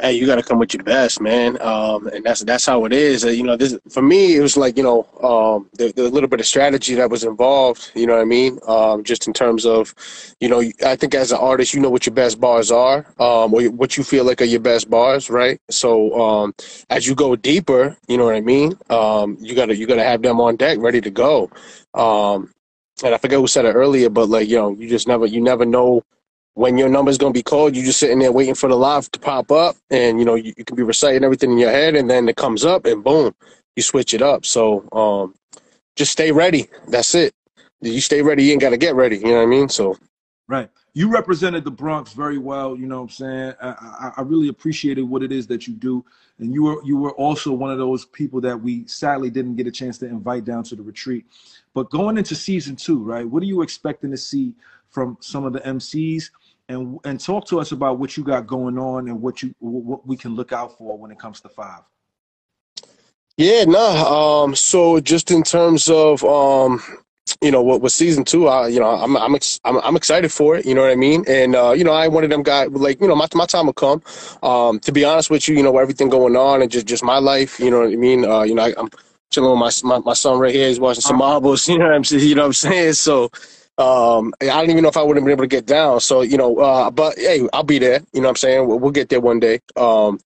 Hey, you got to come with your best, man. Um, and that's that's how it is. Uh, you know, this for me, it was like you know, um, the, the little bit of strategy that was involved. You know what I mean? Um, just in terms of, you know, I think as an artist, you know what your best bars are, um, or what you feel like are your best bars, right? So um, as you go deeper, you know what I mean? Um, you gotta you gotta have them on deck, ready to go. And I forget who said it earlier, but like you know, you just never you never know when your number's gonna be called. you're just sitting there waiting for the live to pop up, and you know you, you can be reciting everything in your head, and then it comes up, and boom, you switch it up. So um, just stay ready. That's it. You stay ready, you ain't gotta get ready. You know what I mean? So Right. You represented the Bronx very well. You know what I'm saying? I, I, I really appreciated what it is that you do. And you were you were also one of those people that we sadly didn't get a chance to invite down to the retreat. But going into season two, right? What are you expecting to see from some of the MCs? And and talk to us about what you got going on and what you what we can look out for when it comes to five. Yeah, nah. Um, so just in terms of um, you know, what with season two, I you know, I'm I'm ex- I'm, I'm excited for it. You know what I mean? And uh, you know, I one of them guys like you know, my my time will come. Um, to be honest with you, you know, everything going on and just just my life. You know what I mean? Uh, you know, I, I'm chilling with my, my my son right here. He's watching some marbles. [laughs] You know what I'm saying? You know what I'm saying? So. Um, I don't even know if I would have been able to get down. So, you know, uh, but hey, I'll be there. You know what I'm saying? We'll, we'll get there one day. Um,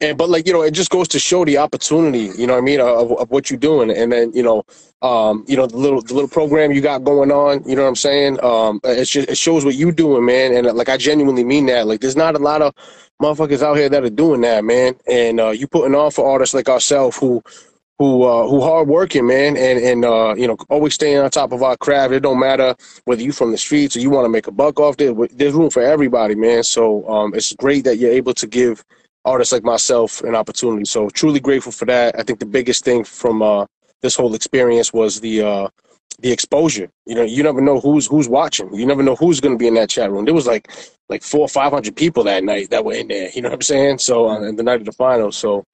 and but like you know, it just goes to show the opportunity. You know what I mean of, of what you're doing, and then you know, um, you know the little the little program you got going on. You know what I'm saying? Um, it's just it shows what you're doing, man. And like I genuinely mean that. Like there's not a lot of motherfuckers out here that are doing that, man. And uh, you putting on for artists like ourselves who who uh, who hard working, man, and and uh, you know always staying on top of our craft. It don't matter whether you from the streets or you want to make a buck off there. There's room for everybody, man. So um, it's great that you're able to give artists like myself an opportunity. So truly grateful for that. I think the biggest thing from uh, this whole experience was the uh, the exposure. You know, you never know who's who's watching. You never know who's going to be in that chat room. There was like like four or five hundred people that night that were in there. You know what I'm saying? So uh, the night of the finals. So.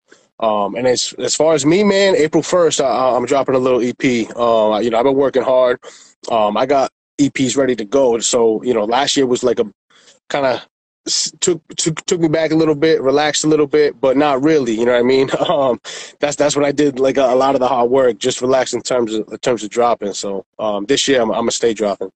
Um, and as as far as me, man, April first, I'm dropping a little EP. Uh, you know, I've been working hard. Um, I got EPs ready to go. So you know, last year was like a kind of took took took me back a little bit, relaxed a little bit, but not really. You know what I mean? [laughs] Um, that's that's when I did like a, a lot of the hard work, just relax in terms of in terms of dropping. So um, this year I'm, I'm gonna stay dropping.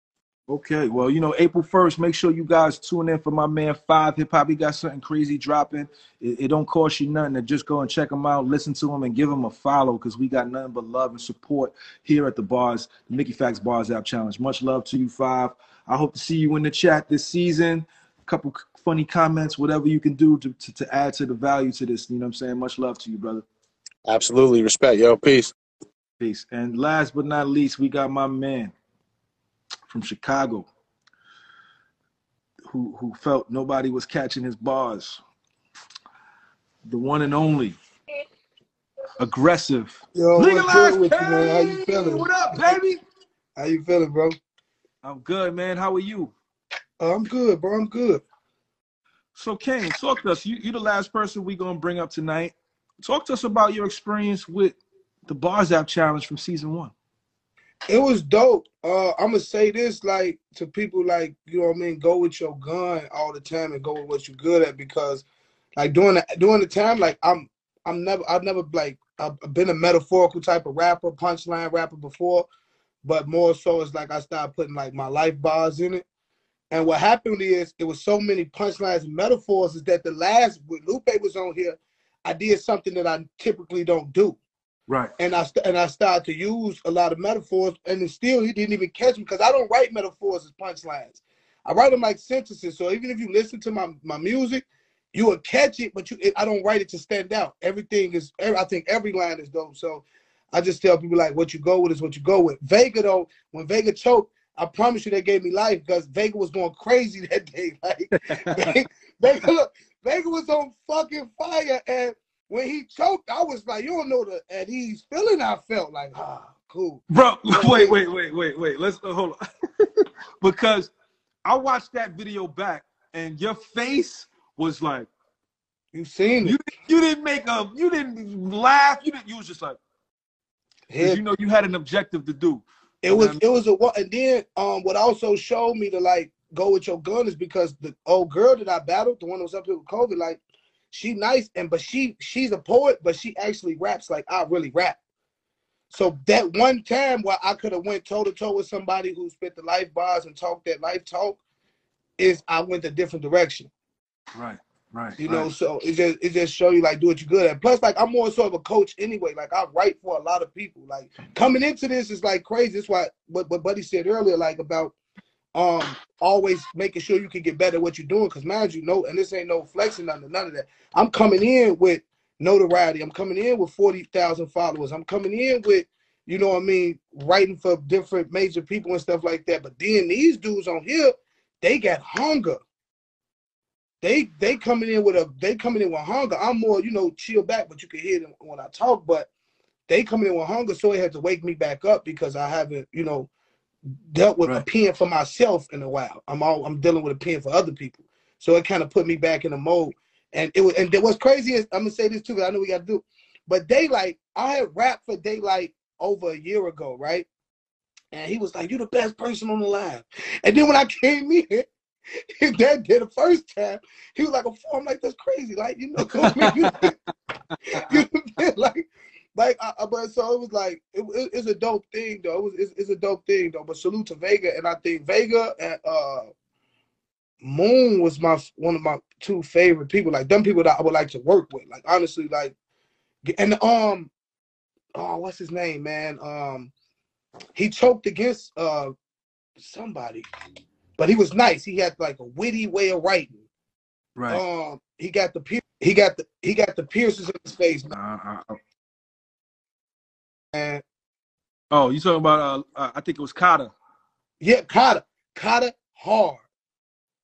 Okay, well, you know, April 1st, make sure you guys tune in for my man Five Hip Hop. He got something crazy dropping. It, it don't cost you nothing to just go and check him out, listen to him, and give him a follow because we got nothing but love and support here at the bars, the Mickey Factz Bars App Challenge. Much love to you, Five. I hope to see you in the chat this season. A couple funny comments, whatever you can do to, to, to add to the value to this. You know what I'm saying? Much love to you, brother. Absolutely, respect, yo, peace. Peace. And last but not least, we got my man from Chicago who who felt nobody was catching his bars. The one and only aggressive. Yo, what's with you, man? How you feeling? What up, baby? How you feeling, bro? I'm good, man. How are you? Uh, I'm good, bro. I'm good. So Kane, talk to us. You you the last person we're gonna bring up tonight. Talk to us about your experience with the Bars App Challenge from season one. It was dope. Uh, I'm gonna say this like to people like you know what I mean. Go with your gun all the time and go with what you're good at because like during the during the time like I'm I'm never I've never like I've been a metaphorical type of rapper, punchline rapper before, but more so it's like I started putting like my life bars in it. And what happened is it was so many punchlines and metaphors is that the last when Lupe was on here, I did something that I typically don't do. Right. And I and I started to use a lot of metaphors, and then still he didn't even catch me because I don't write metaphors as punchlines. I write them like sentences. So even if you listen to my my music, you will catch it, but you it, I don't write it to stand out. Everything is every- I think every line is dope. So I just tell people like what you go with is what you go with. Vega though, when Vega choked, I promise you they gave me life because Vega was going crazy that day. [laughs] Like Vega, [laughs] Vega, look, Vega was on fucking fire, and when he choked, I was like, you don't know the at ease feeling I felt. Like, ah, cool. Bro, wait, wait, wait, wait, wait. Let's uh, hold on. [laughs] because I watched that video back and your face was like you seen it. You, you didn't make a you didn't laugh. You didn't you was just like Yeah. you know you had an objective to do. It was it was a and then um what also showed me to like go with your gun is because the old girl that I battled, the one that was up here with COVID, like she nice and but she she's a poet, but she actually raps like I really rap. So that one time where I could have went toe to toe with somebody who spit the life bars and talked that life talk, is I went a different direction. Right, right. You know, right. so it just it just show you like do what you're good at. Plus, like I'm more sort of a coach anyway. Like I write for a lot of people. Like coming into this is like crazy. That's why what what Buddy said earlier, like about um always making sure you can get better at what you're doing. Cause mind you, no, and this ain't no flexing none, none of that. I'm coming in with notoriety. I'm coming in with forty thousand followers. I'm coming in with you know what I mean, writing for different major people and stuff like that. But then these dudes on here, they got hunger they they coming in with a they coming in with hunger. I'm more, you know, chill back, but you can hear them when I talk. But they coming in with hunger, so it had to wake me back up because I haven't, you know, dealt with a pen for myself in a while. I'm all I'm dealing with a pen for other people. So it kind of put me back in the mode. And it was and what's crazy is I'm gonna say this too, because I know we gotta do. But Daylight, I had rapped for Daylight over a year ago, right? And he was like, "You the best person on the line." And then when I [laughs] came in, that did the first time, he was like, "A four." I'm like, "That's crazy!" Like, you know, you, [laughs] you know, [laughs] like, like, I, but so it was like, it, it- it's a dope thing though. It was, it's, it's a dope thing though. But salute to Vega, and I think Vega and uh, Moon was my one of my two favorite people. Like, them people that I would like to work with. Like, honestly, like, and um, oh, what's his name, man? Um, he choked against uh somebody, but he was nice. He had like a witty way of writing. Right. Um, he got the he got the he got the piercings in his face. Uh, uh, Man. oh, you talking about uh, uh I think it was Kata. Yeah, Kata. Kata hard.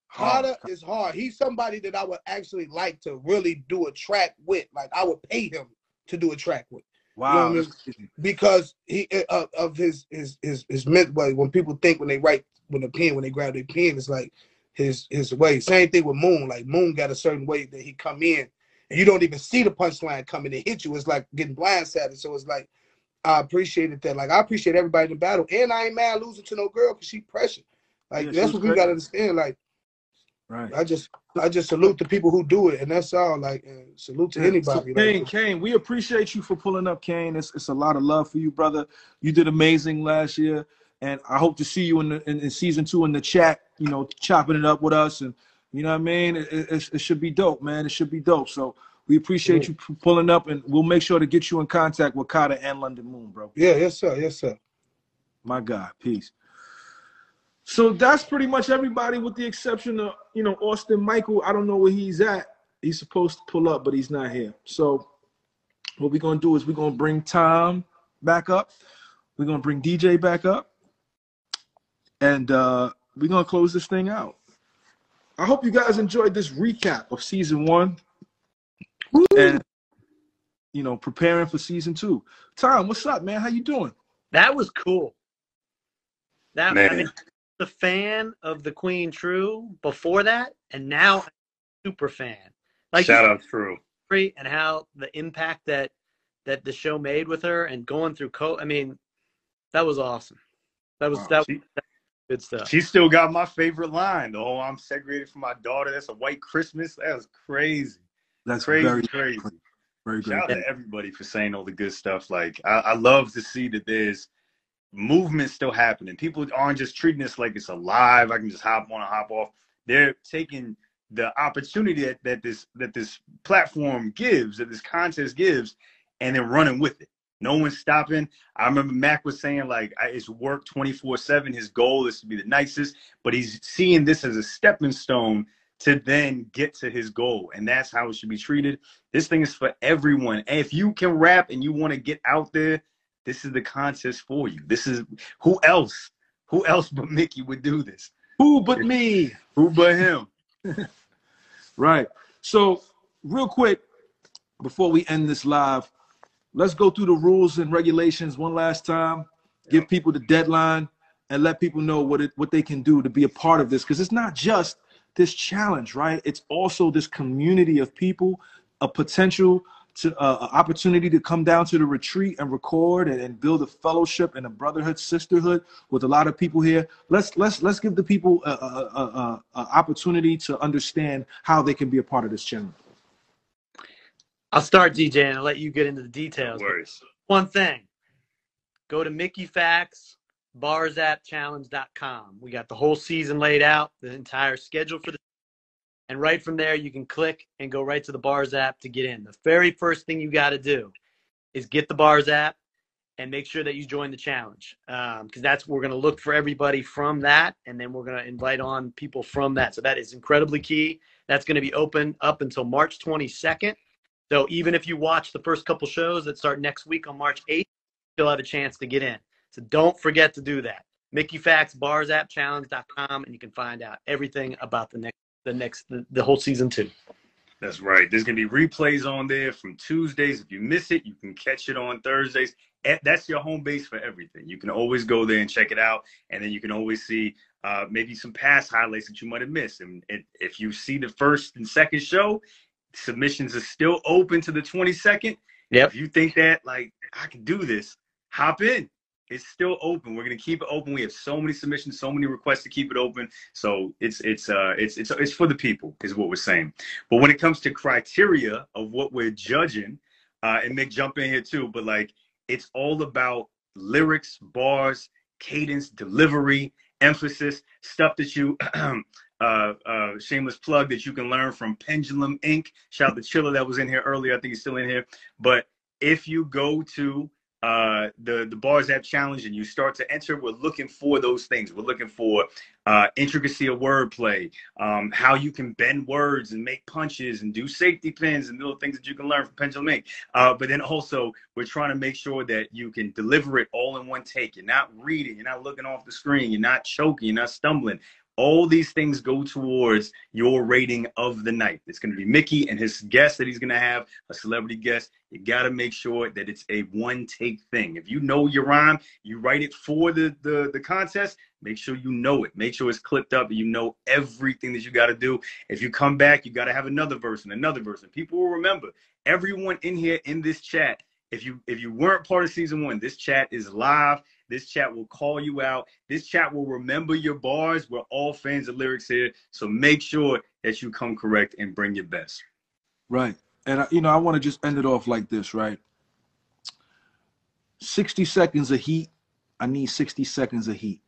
Hard. Kata is hard. He's somebody that I would actually like to really do a track with. Like I would pay him to do a track with. You know Wow. I mean? because he uh, of his his his his myth way. When people think when they write with a pen, when they grab their pen, it's like his his way. Same thing with Moon. Like Moon got a certain way that he come in, and you don't even see the punchline coming to hit you. It's like getting blindsided. So it's like I appreciated that. Like I appreciate everybody in the battle, and I ain't mad losing to no girl because she pressure. Like Yeah, that's what we gotta understand. Like Right. I just I just salute the people who do it, and that's all. Like, salute to Yeah, anybody. So Kane, like, Kane, we appreciate you for pulling up, Kane. It's, it's a lot of love for you, brother. You did amazing last year, and I hope to see you in, the, in, in season two in the chat. You know, chopping it up with us, and you know what I mean. It, it, it should be dope, man. It should be dope. So we appreciate you pulling up, and we'll make sure to get you in contact with Carter and London Moon, bro. yeah, yes sir, yes sir. My God, peace. So that's pretty much everybody, with the exception of you know Austin Michael. I don't know where he's at. He's supposed to pull up, but he's not here. So what we're gonna do is we're gonna bring Tom back up. We're gonna bring DJ back up, and uh, we're gonna close this thing out. I hope you guys enjoyed this recap of season one, and you know preparing for season two. Tom, what's up, man? How you doing? That was cool. That I Man. mean, the fan of the Queen True before that, and now I'm a super fan. Like Shout out True. True and how the impact that that the show made with her and going through co. I mean, that was awesome. That was Wow. that, She- that was good stuff. She still got my favorite line. Oh, "I'm segregated from my daughter." That's a white Christmas. That was crazy. That's crazy, very crazy. very Shout out great. to everybody for saying all the good stuff. Like I, I love to see that there's movement still happening. People aren't just treating this like it's alive. I can just hop on and hop off. They're taking the opportunity that, that this that this platform gives, that this contest gives, and then running with it. No one's stopping. I remember Mac was saying like I- it's work 24/7. His goal is to be the nicest, but he's seeing this as a stepping stone to then get to his goal, and that's how it should be treated. This thing is for everyone. And if you can rap and you want to get out there, this is the contest for you. This is who else? Who else but Mickey would do this? Who but me? [laughs] Who but him? [laughs] Right. So, real quick, before we end this live, let's go through the rules and regulations one last time. Give people the deadline and let people know what it what they can do to be a part of this because it's not just this challenge, right? It's also this community of people, a potential to uh, an opportunity to come down to the retreat and record and, and build a fellowship and a brotherhood, sisterhood with a lot of people here. Let's let's let's give the people a, a, a, a, a opportunity to understand how they can be a part of this channel. I'll start DJ and I'll let you get into the details. Worries. One thing. Go to Mickey Factz, barzappchallenge.com. We got the whole season laid out, the entire schedule for the and right from there you can click and go right to the bars app to get in. The very first thing you got to do is get the bars app and make sure that you join the challenge um, because that's we're going to look for everybody from that and then we're going to invite on people from that so that is incredibly key that's going to be open up until march 22nd so even if you watch the first couple shows that start next week on march 8th you'll have a chance to get in so don't forget to do that mickey factz bars app challenge.com and you can find out everything about the next the next the, the whole season two That's right. There's gonna be replays on there from Tuesdays. If you miss it, you can catch it on Thursdays. Eh, That's your home base for everything. You can always go there and check it out, and then you can always see uh, maybe some past highlights that you might have missed. And it, if you see the first and second show, submissions are still open to the 22nd. Yep. If you think that like I can do this, hop in. It's still open. We're gonna keep it open. We have so many submissions, so many requests to keep it open. So it's it's uh it's it's it's for the people, is what we're saying. But when it comes to criteria of what we're judging, uh, and Mick jump in here too, but like it's all about lyrics, bars, cadence, delivery, emphasis, stuff that you [clears throat] uh, uh, shameless plug that you can learn from Pendulum Inc. Shout out Chiller that was in here earlier. I think he's still in here. But if you go to uh, the the bars app challenge and you start to enter, we're looking for those things. We're looking for uh, intricacy of wordplay, um, how you can bend words and make punches and do safety pins and little things that you can learn from Pendulum Inc. Uh, but then also, we're trying to make sure that you can deliver it all in one take. You're not reading, you're not looking off the screen, you're not choking, you're not stumbling. All these things go towards your rating of the night. It's going to be Mickey and his guest that he's going to have, a celebrity guest. You got to make sure that it's a one take thing. If you know your rhyme, you write it for the, the, the contest, make sure you know it. Make sure it's clipped up and you know everything that you got to do. If you come back, you got to have another verse and another verse. And people will remember everyone in here in this chat if you if you weren't part of season one, this chat is live This chat will call you out. This chat will remember your bars. We're all fans of lyrics here. So make sure that you come correct and bring your best. Right. And I, you know, I want to just end it off like this, right? 60 seconds of heat. I need 60 seconds of heat.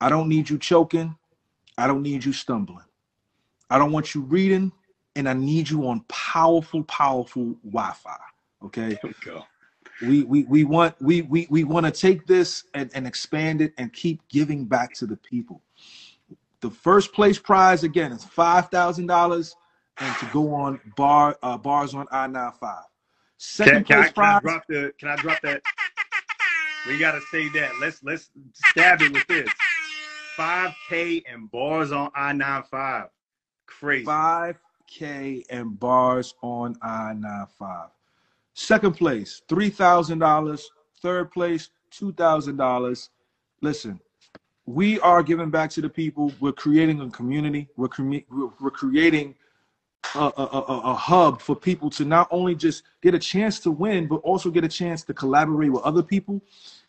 I don't need you choking. I don't need you stumbling. I don't want you reading, and I need you on powerful, powerful Wi-Fi. Okay. Go. We we we want we we we want to take this and, and expand it and keep giving back to the people. The first place prize again is five thousand dollars and to go on bar uh, bars on I 95 Can, Second can, I, place can I prize. drop the? Can I drop that? We gotta say that. Let's let's stab it with this. 5K and bars on I-95. Crazy. 5K and bars on I 95. Second place, $3,000. Third place, $2,000. Listen, we are giving back to the people. We're creating a community. We're, we're creating a, a, a, a hub for people to not only just get a chance to win, but also get a chance to collaborate with other people.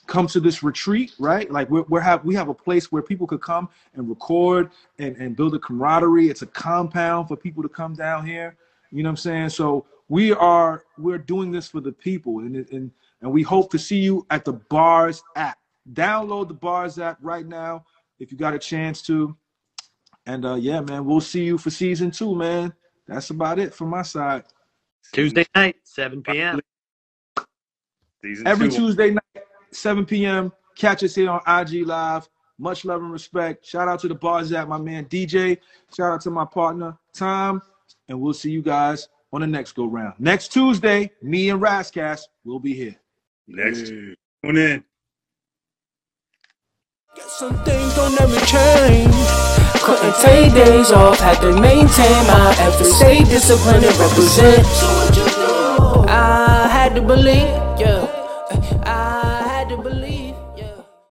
Come to this retreat, right? Like we're, we're have we have a place where people could come and record and, and build a camaraderie. It's a compound for people to come down here. You know what I'm saying? So we are we're doing this for the people, and and and we hope to see you at the Bars app. Download the Bars app right now if you got a chance to. And uh, yeah, man, we'll see you for season two, man. That's about it from my side. Tuesday night, 7 p.m. Season Every two. Tuesday night, 7 p.m. Catch us here on IG Live. Much love and respect. Shout out to the Bars app, my man DJ. Shout out to my partner Tom, and we'll see you guys on the next go round. Next Tuesday, me and Rass Kass will be here. Next. Tune in. Some things don't ever change. Couldn't take days off, had to maintain my effort, stay disciplined and represent. I had to believe, yeah. I had to believe.